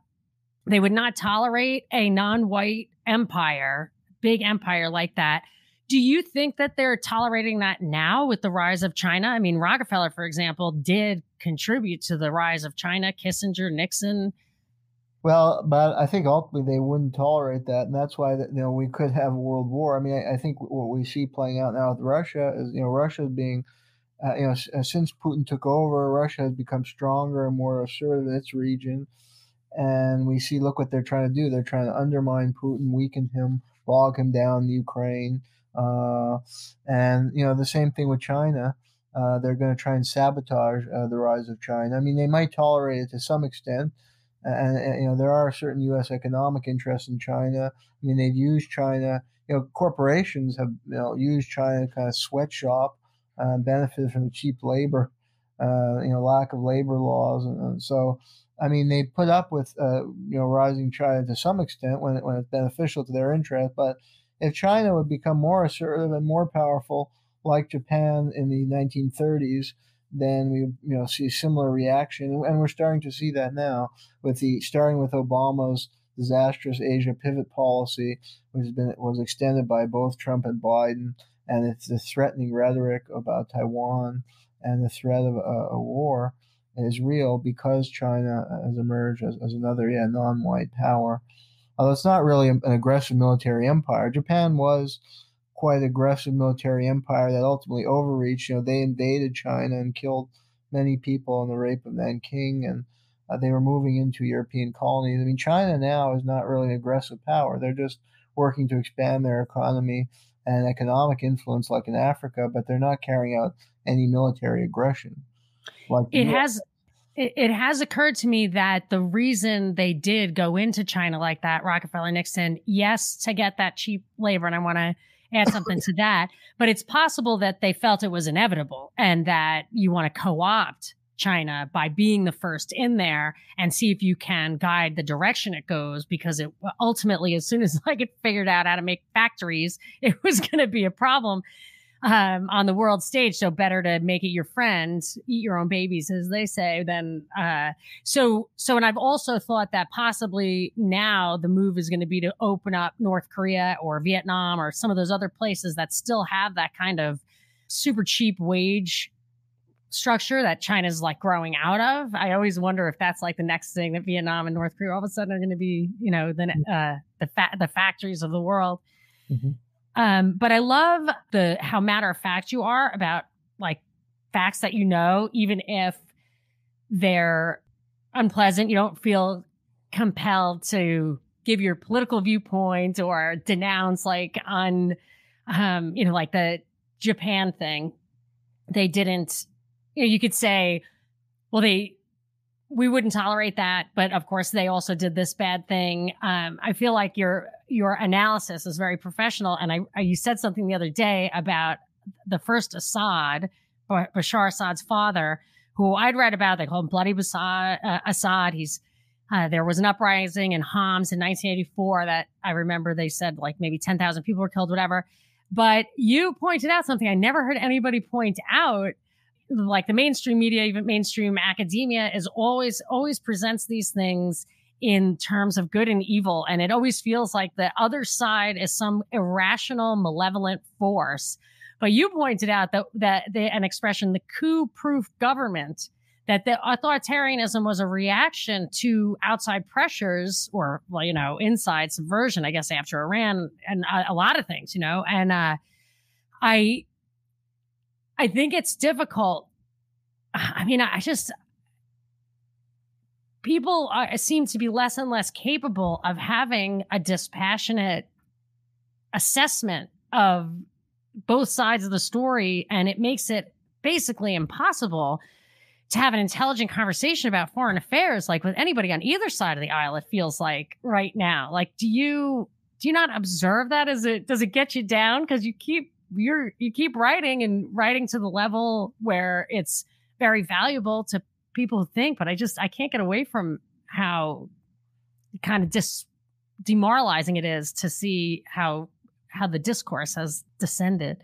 they would not tolerate a non-white empire big empire like that do you think that they're tolerating that now with the rise of China? I mean, Rockefeller, for example, did contribute to the rise of China, Kissinger, Nixon. Well, but I think ultimately they wouldn't tolerate that, and that's why you know we could have a world war. I mean, I, I think what we see playing out now with Russia is you know Russia being, uh, you know, uh, since Putin took over, Russia has become stronger and more assertive in its region, and we see look what they're trying to do. They're trying to undermine Putin, weaken him, bog him down in Ukraine. Uh, and you know the same thing with China. Uh, they're going to try and sabotage uh, the rise of China. I mean, they might tolerate it to some extent, and, and, you know there are certain U.S. economic interests in China. I mean, they've used China. You know, corporations have you know used China kind of sweatshop uh, benefited from cheap labor, uh, you know, lack of labor laws, and, and, so. I mean, they put up with uh, you know rising China to some extent when when it's beneficial to their interest. But if China would become more assertive and more powerful, like Japan in the 1930s, then we you know see similar reaction, and we're starting to see that now with the starting with Obama's disastrous Asia pivot policy, which has been was extended by both Trump and Biden, and it's the threatening rhetoric about Taiwan and the threat of a, a war is real because China has emerged as, as another yeah non-white power. Although it's not really an aggressive military empire, Japan was quite aggressive military empire that ultimately overreached. You know, they invaded China and killed many people in the rape of Nanking, and uh, they were moving into European colonies. I mean, China now is not really an aggressive power. They're just working to expand their economy and economic influence, like in Africa, but they're not carrying out any military aggression. Like it has. It has occurred to me that the reason they did go into China like that, Rockefeller, Nixon, yes, to get that cheap labor, and I want to add something to that. But it's possible that they felt it was inevitable and that you want to co opt China by being the first in there and see if you can guide the direction it goes because it ultimately, as soon as I get figured out how to make factories, it was going to be a problem um, on the world stage. So better to make it your friend, eat your own babies, as they say. Then, uh, so so, and I've also thought that possibly now the move is going to be to open up North Korea or Vietnam or some of those other places that still have that kind of super cheap wage structure that China's like growing out of. I always wonder if that's like the next thing that Vietnam and North Korea all of a sudden are going to be, you know, the uh, the fa- the factories of the world. Mm-hmm. Um, but I love the how matter of fact you are about like facts that you know, even if they're unpleasant. You don't feel compelled to give your political viewpoint or denounce like on um, you know, like the Japan thing. They didn't you know, you could say, well, they we wouldn't tolerate that, but of course they also did this bad thing. Um, I feel like your your analysis is very professional, and I, I, you said something the other day about the first Assad, Bashar Assad's father, who I'd read about. They call him Bloody Assad. Uh, Assad. He's uh, there was an uprising in Homs in 1984 that I remember they said like maybe 10,000 people were killed, whatever. But you pointed out something I never heard anybody point out like the mainstream media, even mainstream academia is always, always presents these things in terms of good and evil. And it always feels like the other side is some irrational, malevolent force. But you pointed out that, that the, an expression, the coup proof government, that the authoritarianism was a reaction to outside pressures or, well, you know, inside subversion, I guess, after Iran and a, a lot of things, you know, and, uh, I, I think it's difficult. I mean, I just, people are, seem to be less and less capable of having a dispassionate assessment of both sides of the story. And it makes it basically impossible to have an intelligent conversation about foreign affairs, like with anybody on either side of the aisle, it feels like right now. Like, do you, do you not observe that? Is it, does it get you down? Cause you keep you're you keep writing and writing to the level where it's very valuable to people think but i just i can't get away from how kind of dis demoralizing it is to see how how the discourse has descended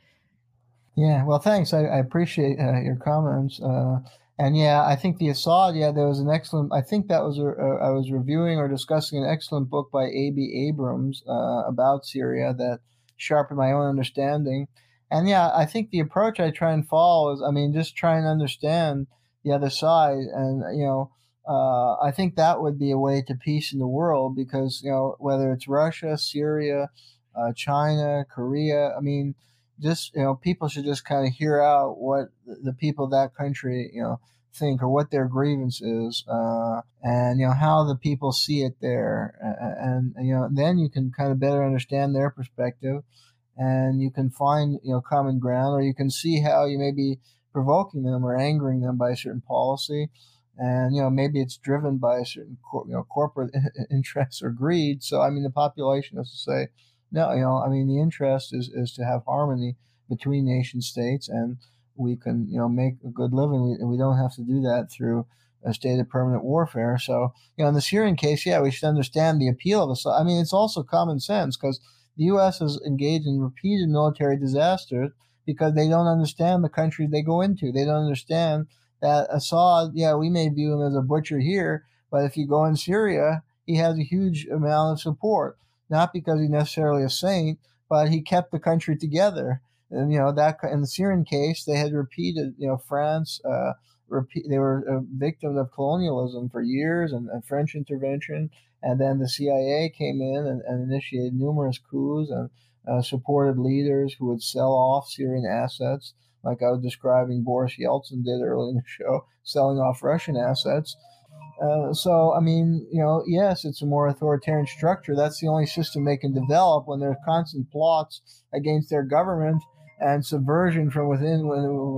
yeah well thanks i, I appreciate uh, your comments uh, and yeah i think the assad yeah there was an excellent i think that was a, a, I was reviewing or discussing an excellent book by ab abrams uh, about syria that sharpened my own understanding. And yeah, I think the approach I try and follow is, I mean, just try and understand the other side. And, you know, uh, I think that would be a way to peace in the world because, you know, whether it's Russia, Syria, uh, China, Korea, I mean, just, you know, people should just kind of hear out what the people of that country, you know, think or what their grievance is uh, and you know how the people see it there and, and, you know then you can kind of better understand their perspective and you can find you know common ground or you can see how you may be provoking them or angering them by a certain policy and you know maybe it's driven by a certain cor- you know corporate interests or greed so i mean the population has to say no you know i mean the interest is is to have harmony between nation states and we can you know make a good living. We, we don't have to do that through a state of permanent warfare. So you know, in the Syrian case, yeah, we should understand the appeal of Assad. I mean, it's also common sense because the U.S. is engaged in repeated military disasters because they don't understand the country they go into. They don't understand that Assad, yeah, we may view him as a butcher here, but if you go in Syria, he has a huge amount of support. Not because he's necessarily a saint, but he kept the country together. And you know that in the Syrian case, they had repeated. You know, France, uh, repeat, they were a victim of colonialism for years and, and, French intervention, and then the CIA came in and, and initiated numerous coups and uh, supported leaders who would sell off Syrian assets, like I was describing Boris Yeltsin did early in the show, selling off Russian assets. Uh, so, I mean, you know, yes, it's a more authoritarian structure. That's the only system they can develop when there's constant plots against their government and subversion from within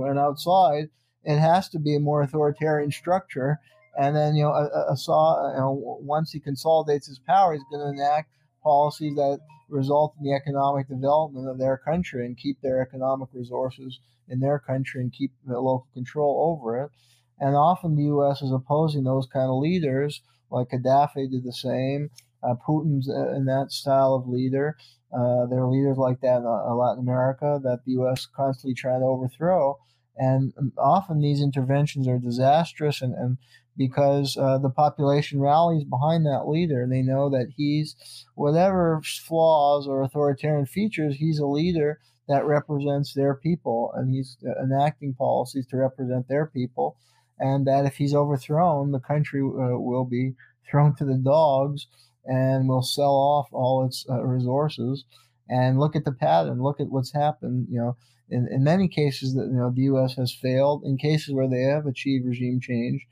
and outside. It has to be a more authoritarian structure. And then, you know, Assad, you know, once he consolidates his power, he's going to enact policies that result in the economic development of their country and keep their economic resources in their country and keep the local control over it. And often the U.S. is opposing those kind of leaders, like Gaddafi did the same. Uh, Putin's uh, in that style of leader. Uh, there are leaders like that in uh, Latin America that the U.S. constantly trying to overthrow. And um, often these interventions are disastrous, and, and because uh, the population rallies behind that leader, they know that he's whatever flaws or authoritarian features, he's a leader that represents their people, and he's uh, enacting policies to represent their people and that if he's overthrown, the country uh, will be thrown to the dogs and will sell off all its uh, resources. And look at the pattern. Look at what's happened. You know, in, in many cases that you know the U.S. has failed. In cases where they have achieved regime change,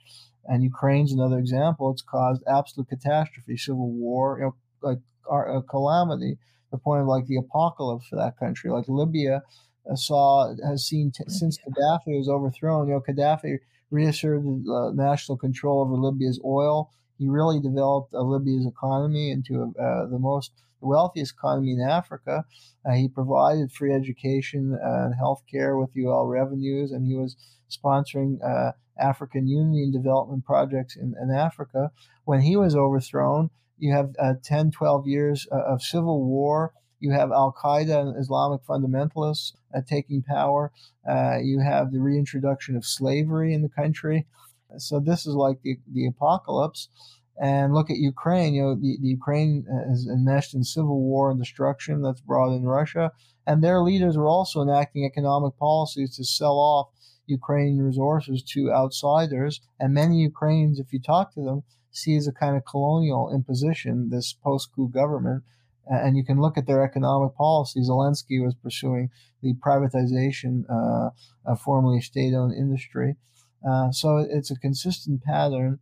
and Ukraine's another example. It's caused absolute catastrophe, civil war, you know, like a calamity, the point of like the apocalypse for that country. Like Libya uh, saw has seen t- since Gaddafi was overthrown. You know, Gaddafi reasserted uh, national control over Libya's oil. He really developed uh, Libya's economy into uh, the most wealthiest economy in Africa. Uh, he provided free education and health care with UL revenues, and he was sponsoring uh, African Union development projects in, in, Africa. When he was overthrown, you have uh, 10, 12 years of civil war you have Al Qaeda and Islamic fundamentalists uh, taking power. Uh, you have the reintroduction of slavery in the country. So this is like the, the apocalypse. And look at Ukraine. You know, the, the Ukraine uh, is enmeshed in civil war and destruction that's brought in Russia. And their leaders were also enacting economic policies to sell off Ukrainian resources to outsiders. And many Ukrainians, if you talk to them, see as a kind of colonial imposition this post coup government and you can look at their economic policy. Zelensky was pursuing the privatization uh, of formerly state-owned industry. Uh, so it's a consistent pattern.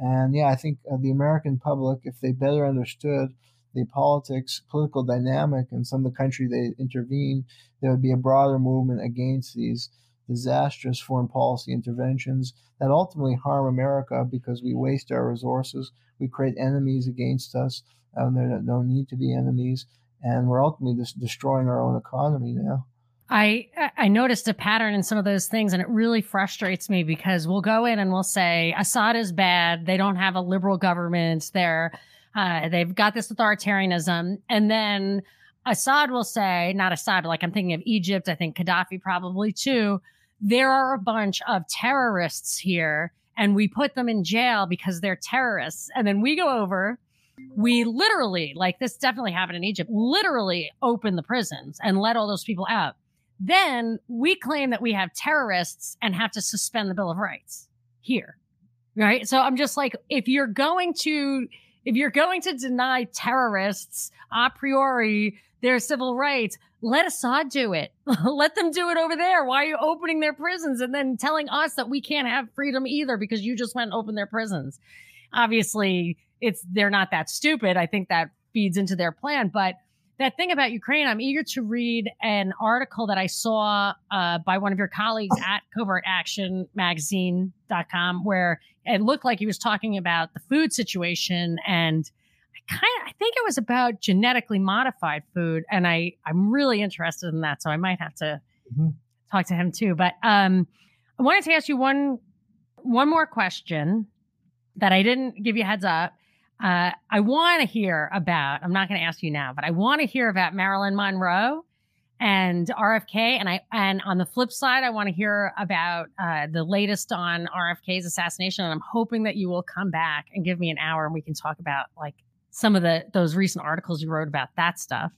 And yeah, I think uh, the American public, if they better understood the politics, political dynamic in some of the country they intervene, there would be a broader movement against these disastrous foreign policy interventions that ultimately harm America because we waste our resources, we create enemies against us, and there don't need to be enemies, and we're ultimately just destroying our own economy now. I I noticed a pattern in some of those things, and it really frustrates me because we'll go in and we'll say Assad is bad. They don't have a liberal government. They're uh, they've got this authoritarianism, and then Assad will say, not Assad, but like I'm thinking of Egypt. I think Gaddafi probably too. There are a bunch of terrorists here, and we put them in jail because they're terrorists, and then we go over we literally, like this definitely happened in Egypt, literally open the prisons and let all those people out. Then we claim that we have terrorists and have to suspend the Bill of Rights here. Right. So I'm just like, if you're going to, if you're going to deny terrorists a priori their civil rights, let Assad do it. let them do it over there. Why are you opening their prisons and then telling us that we can't have freedom either because you just went and opened their prisons? Obviously, it's they're not that stupid. I think that feeds into their plan. But that thing about Ukraine, I'm eager to read an article that I saw uh, by one of your colleagues at covertactionmagazine.com where it looked like he was talking about the food situation and kind of I think it was about genetically modified food and I I'm really interested in that so I might have to mm-hmm. talk to him too. But um, I wanted to ask you one one more question that I didn't give you heads up. Uh, I want to hear about. I'm not going to ask you now, but I want to hear about Marilyn Monroe and RFK. And I and on the flip side, I want to hear about uh, the latest on RFK's assassination. And I'm hoping that you will come back and give me an hour and we can talk about like some of the those recent articles you wrote about that stuff.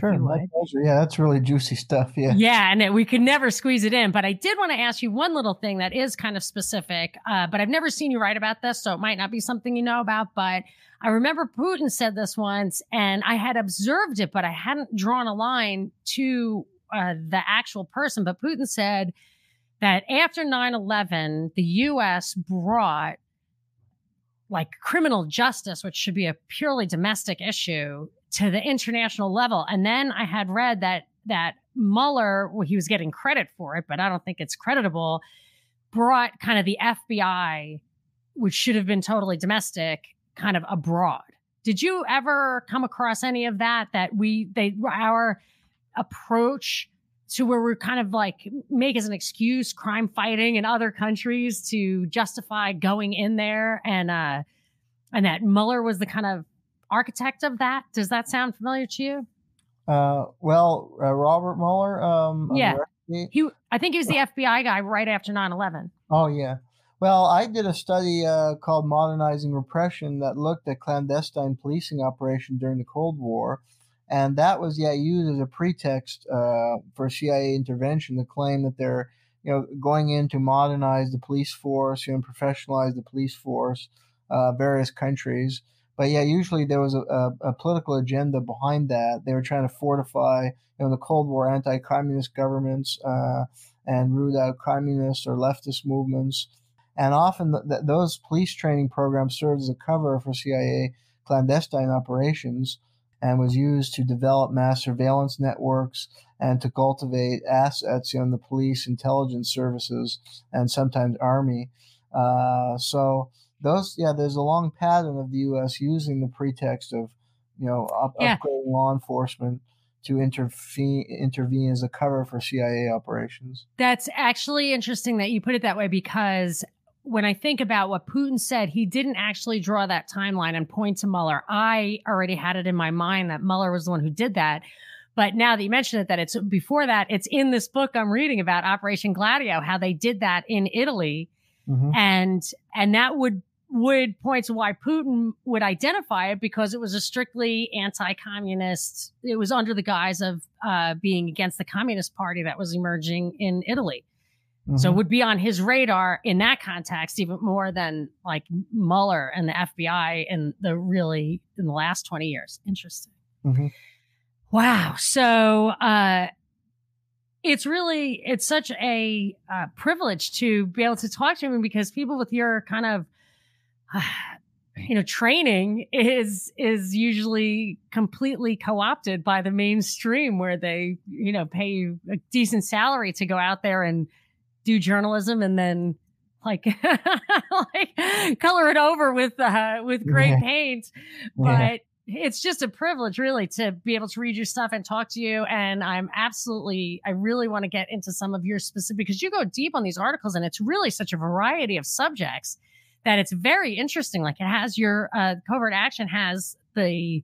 Sure, my pleasure. Yeah, that's really juicy stuff. Yeah. Yeah, and we could never squeeze it in. But I did want to ask you one little thing that is kind of specific. Uh, but I've never seen you write about this, so it might not be something you know about. But I remember Putin said this once, and I had observed it, but I hadn't drawn a line to uh, the actual person. But Putin said that after 9 11, the U.S. brought like criminal justice, which should be a purely domestic issue, to the international level. And then I had read that that Mueller, well, he was getting credit for it, but I don't think it's creditable, brought kind of the FBI, which should have been totally domestic, kind of abroad. Did you ever come across any of that? That we they our approach to where we're kind of like make as an excuse crime fighting in other countries to justify going in there and uh and that Mueller was the kind of architect of that. Does that sound familiar to you? Uh, well, uh, Robert Mueller. Um, yeah, he. I think he was the FBI guy right after 9-11. Oh yeah. Well, I did a study uh, called "Modernizing Repression" that looked at clandestine policing operation during the Cold War, and that was yeah used as a pretext uh, for CIA intervention to claim that they're you know going in to modernize the police force, you know, professionalize the police force, uh, various countries. But yeah, usually there was a, a, a, political agenda behind that. They were trying to fortify, you know, the Cold War anti-communist governments uh, and root out communist or leftist movements. And often th- th- those police training programs served as a cover for CIA clandestine operations and was used to develop mass surveillance networks and to cultivate assets in the police intelligence services and sometimes army. Uh, so those yeah there's a long pattern of the us using the pretext of you know up, yeah. upgrading law enforcement to intervene intervene as a cover for cia operations that's actually interesting that you put it that way because when I think about what Putin said, he didn't actually draw that timeline and point to Mueller. I already had it in my mind that Mueller was the one who did that. But now that you mention it, that it's before that, it's in this book I'm reading about Operation Gladio, how they did that in Italy. Mm-hmm. And, and that would would point to why Putin would identify it because it was a strictly anti-communist. It was under the guise of uh, being against the Communist Party that was emerging in Italy. Mm-hmm. So it would be on his radar in that context even more than like Mueller and the FBI in the really in the last 20 years. Interesting. Mm-hmm. Wow. So uh, it's really it's such a uh, privilege to be able to talk to him because people with your kind of you know training is is usually completely co-opted by the mainstream where they you know pay you a decent salary to go out there and do journalism and then like like color it over with uh with gray yeah. paint but yeah. it's just a privilege really to be able to read your stuff and talk to you and i'm absolutely i really want to get into some of your specific because you go deep on these articles and it's really such a variety of subjects that it's very interesting. Like it has your uh, covert action has the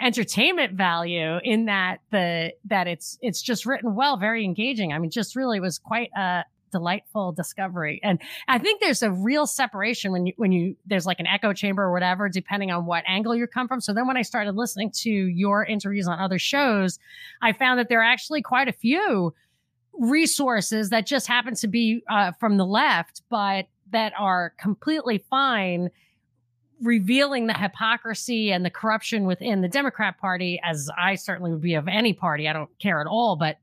entertainment value in that the that it's it's just written well, very engaging. I mean, just really was quite a delightful discovery. And I think there's a real separation when you when you there's like an echo chamber or whatever, depending on what angle you come from. So then when I started listening to your interviews on other shows, I found that there are actually quite a few resources that just happen to be uh, from the left, but that are completely fine revealing the hypocrisy and the corruption within the Democrat Party, as I certainly would be of any party. I don't care at all, but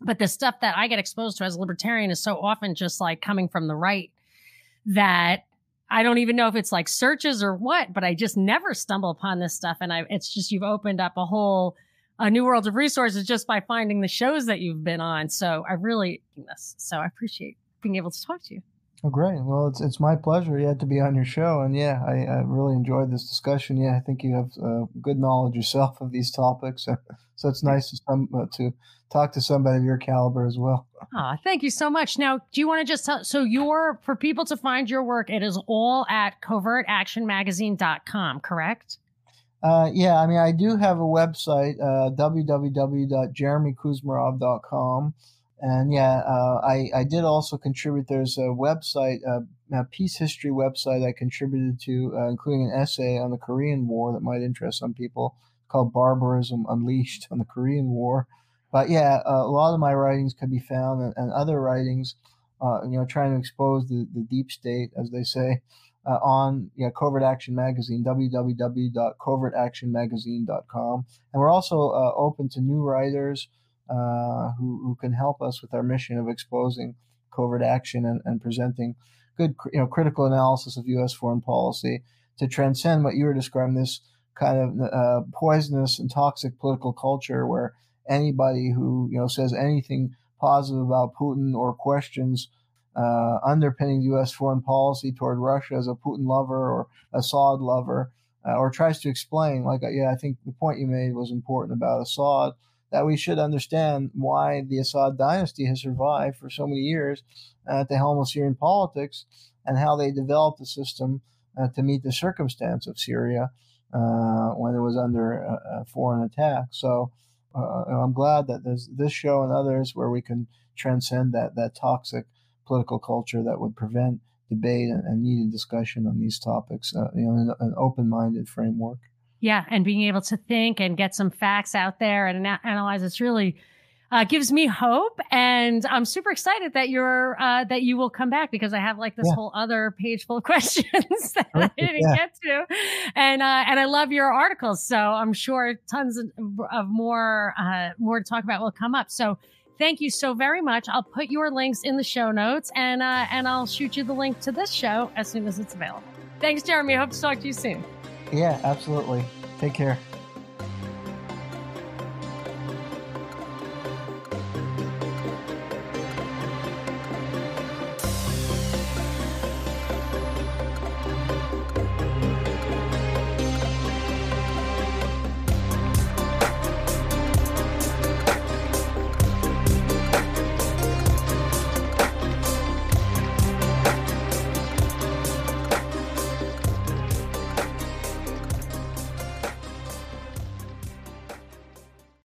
but the stuff that I get exposed to as a libertarian is so often just like coming from the right that I don't even know if it's like searches or what, but I just never stumble upon this stuff. And I, it's just, you've opened up a whole, a new world of resources just by finding the shows that you've been on. So I really, this. So I appreciate being able to talk to you. Oh, great. Well, it's it's my pleasure, yeah, to be on your show, and yeah, I, I really enjoyed this discussion. Yeah, I think you have uh, good knowledge yourself of these topics, so it's nice to some uh, to talk to somebody of your caliber as well. Ah, thank you so much. Now, do you want to just tell? So, your for people to find your work, it is all at covertactionmagazine.com, correct? Uh, yeah, I mean, I do have a website, uh, www.jeremykuzmarov.com and yeah, uh, I I did also contribute. There's a website, uh, a peace history website I contributed to, uh, including an essay on the Korean War that might interest some people, called "Barbarism Unleashed on the Korean War." But yeah, uh, a lot of my writings can be found, and, and other writings, uh, you know, trying to expose the, the deep state, as they say, uh, on yeah, Covert Action Magazine, www.covertactionmagazine.com, and we're also open to new writers uh, who, who can help us with our mission of exposing covert action and, and presenting good you know critical analysis of U.S. foreign policy to transcend what you were describing this kind of uh, poisonous and toxic political culture where anybody who you know says anything positive about Putin or questions uh, underpinning U.S. foreign policy toward Russia as a Putin lover or Assad lover, uh, or tries to explain, like yeah, I think the point you made was important about Assad that we should understand why the Assad dynasty has survived for so many years at the helm of Syrian politics and how they developed a system uh, to meet the circumstance of Syria uh, when it was under a, a foreign attack. So uh, I'm glad that there's this show and others where we can transcend that, that toxic political culture that would prevent debate and, and needed discussion on these topics, uh, you know, in an open-minded framework. Yeah, and being able to think and get some facts out there and analyze it's really uh, gives me hope, and I'm super excited that you're uh, that you will come back because I have like this yeah. whole other page full of questions that I didn't yeah. get to, and uh, and I love your articles, so I'm sure tons of, of more uh, more to talk about will come up. So thank you so very much. I'll put your links in the show notes, and uh, and I'll shoot you the link to this show as soon as it's available. Thanks, Jeremy. I hope to talk to you soon. Yeah, absolutely. Take care.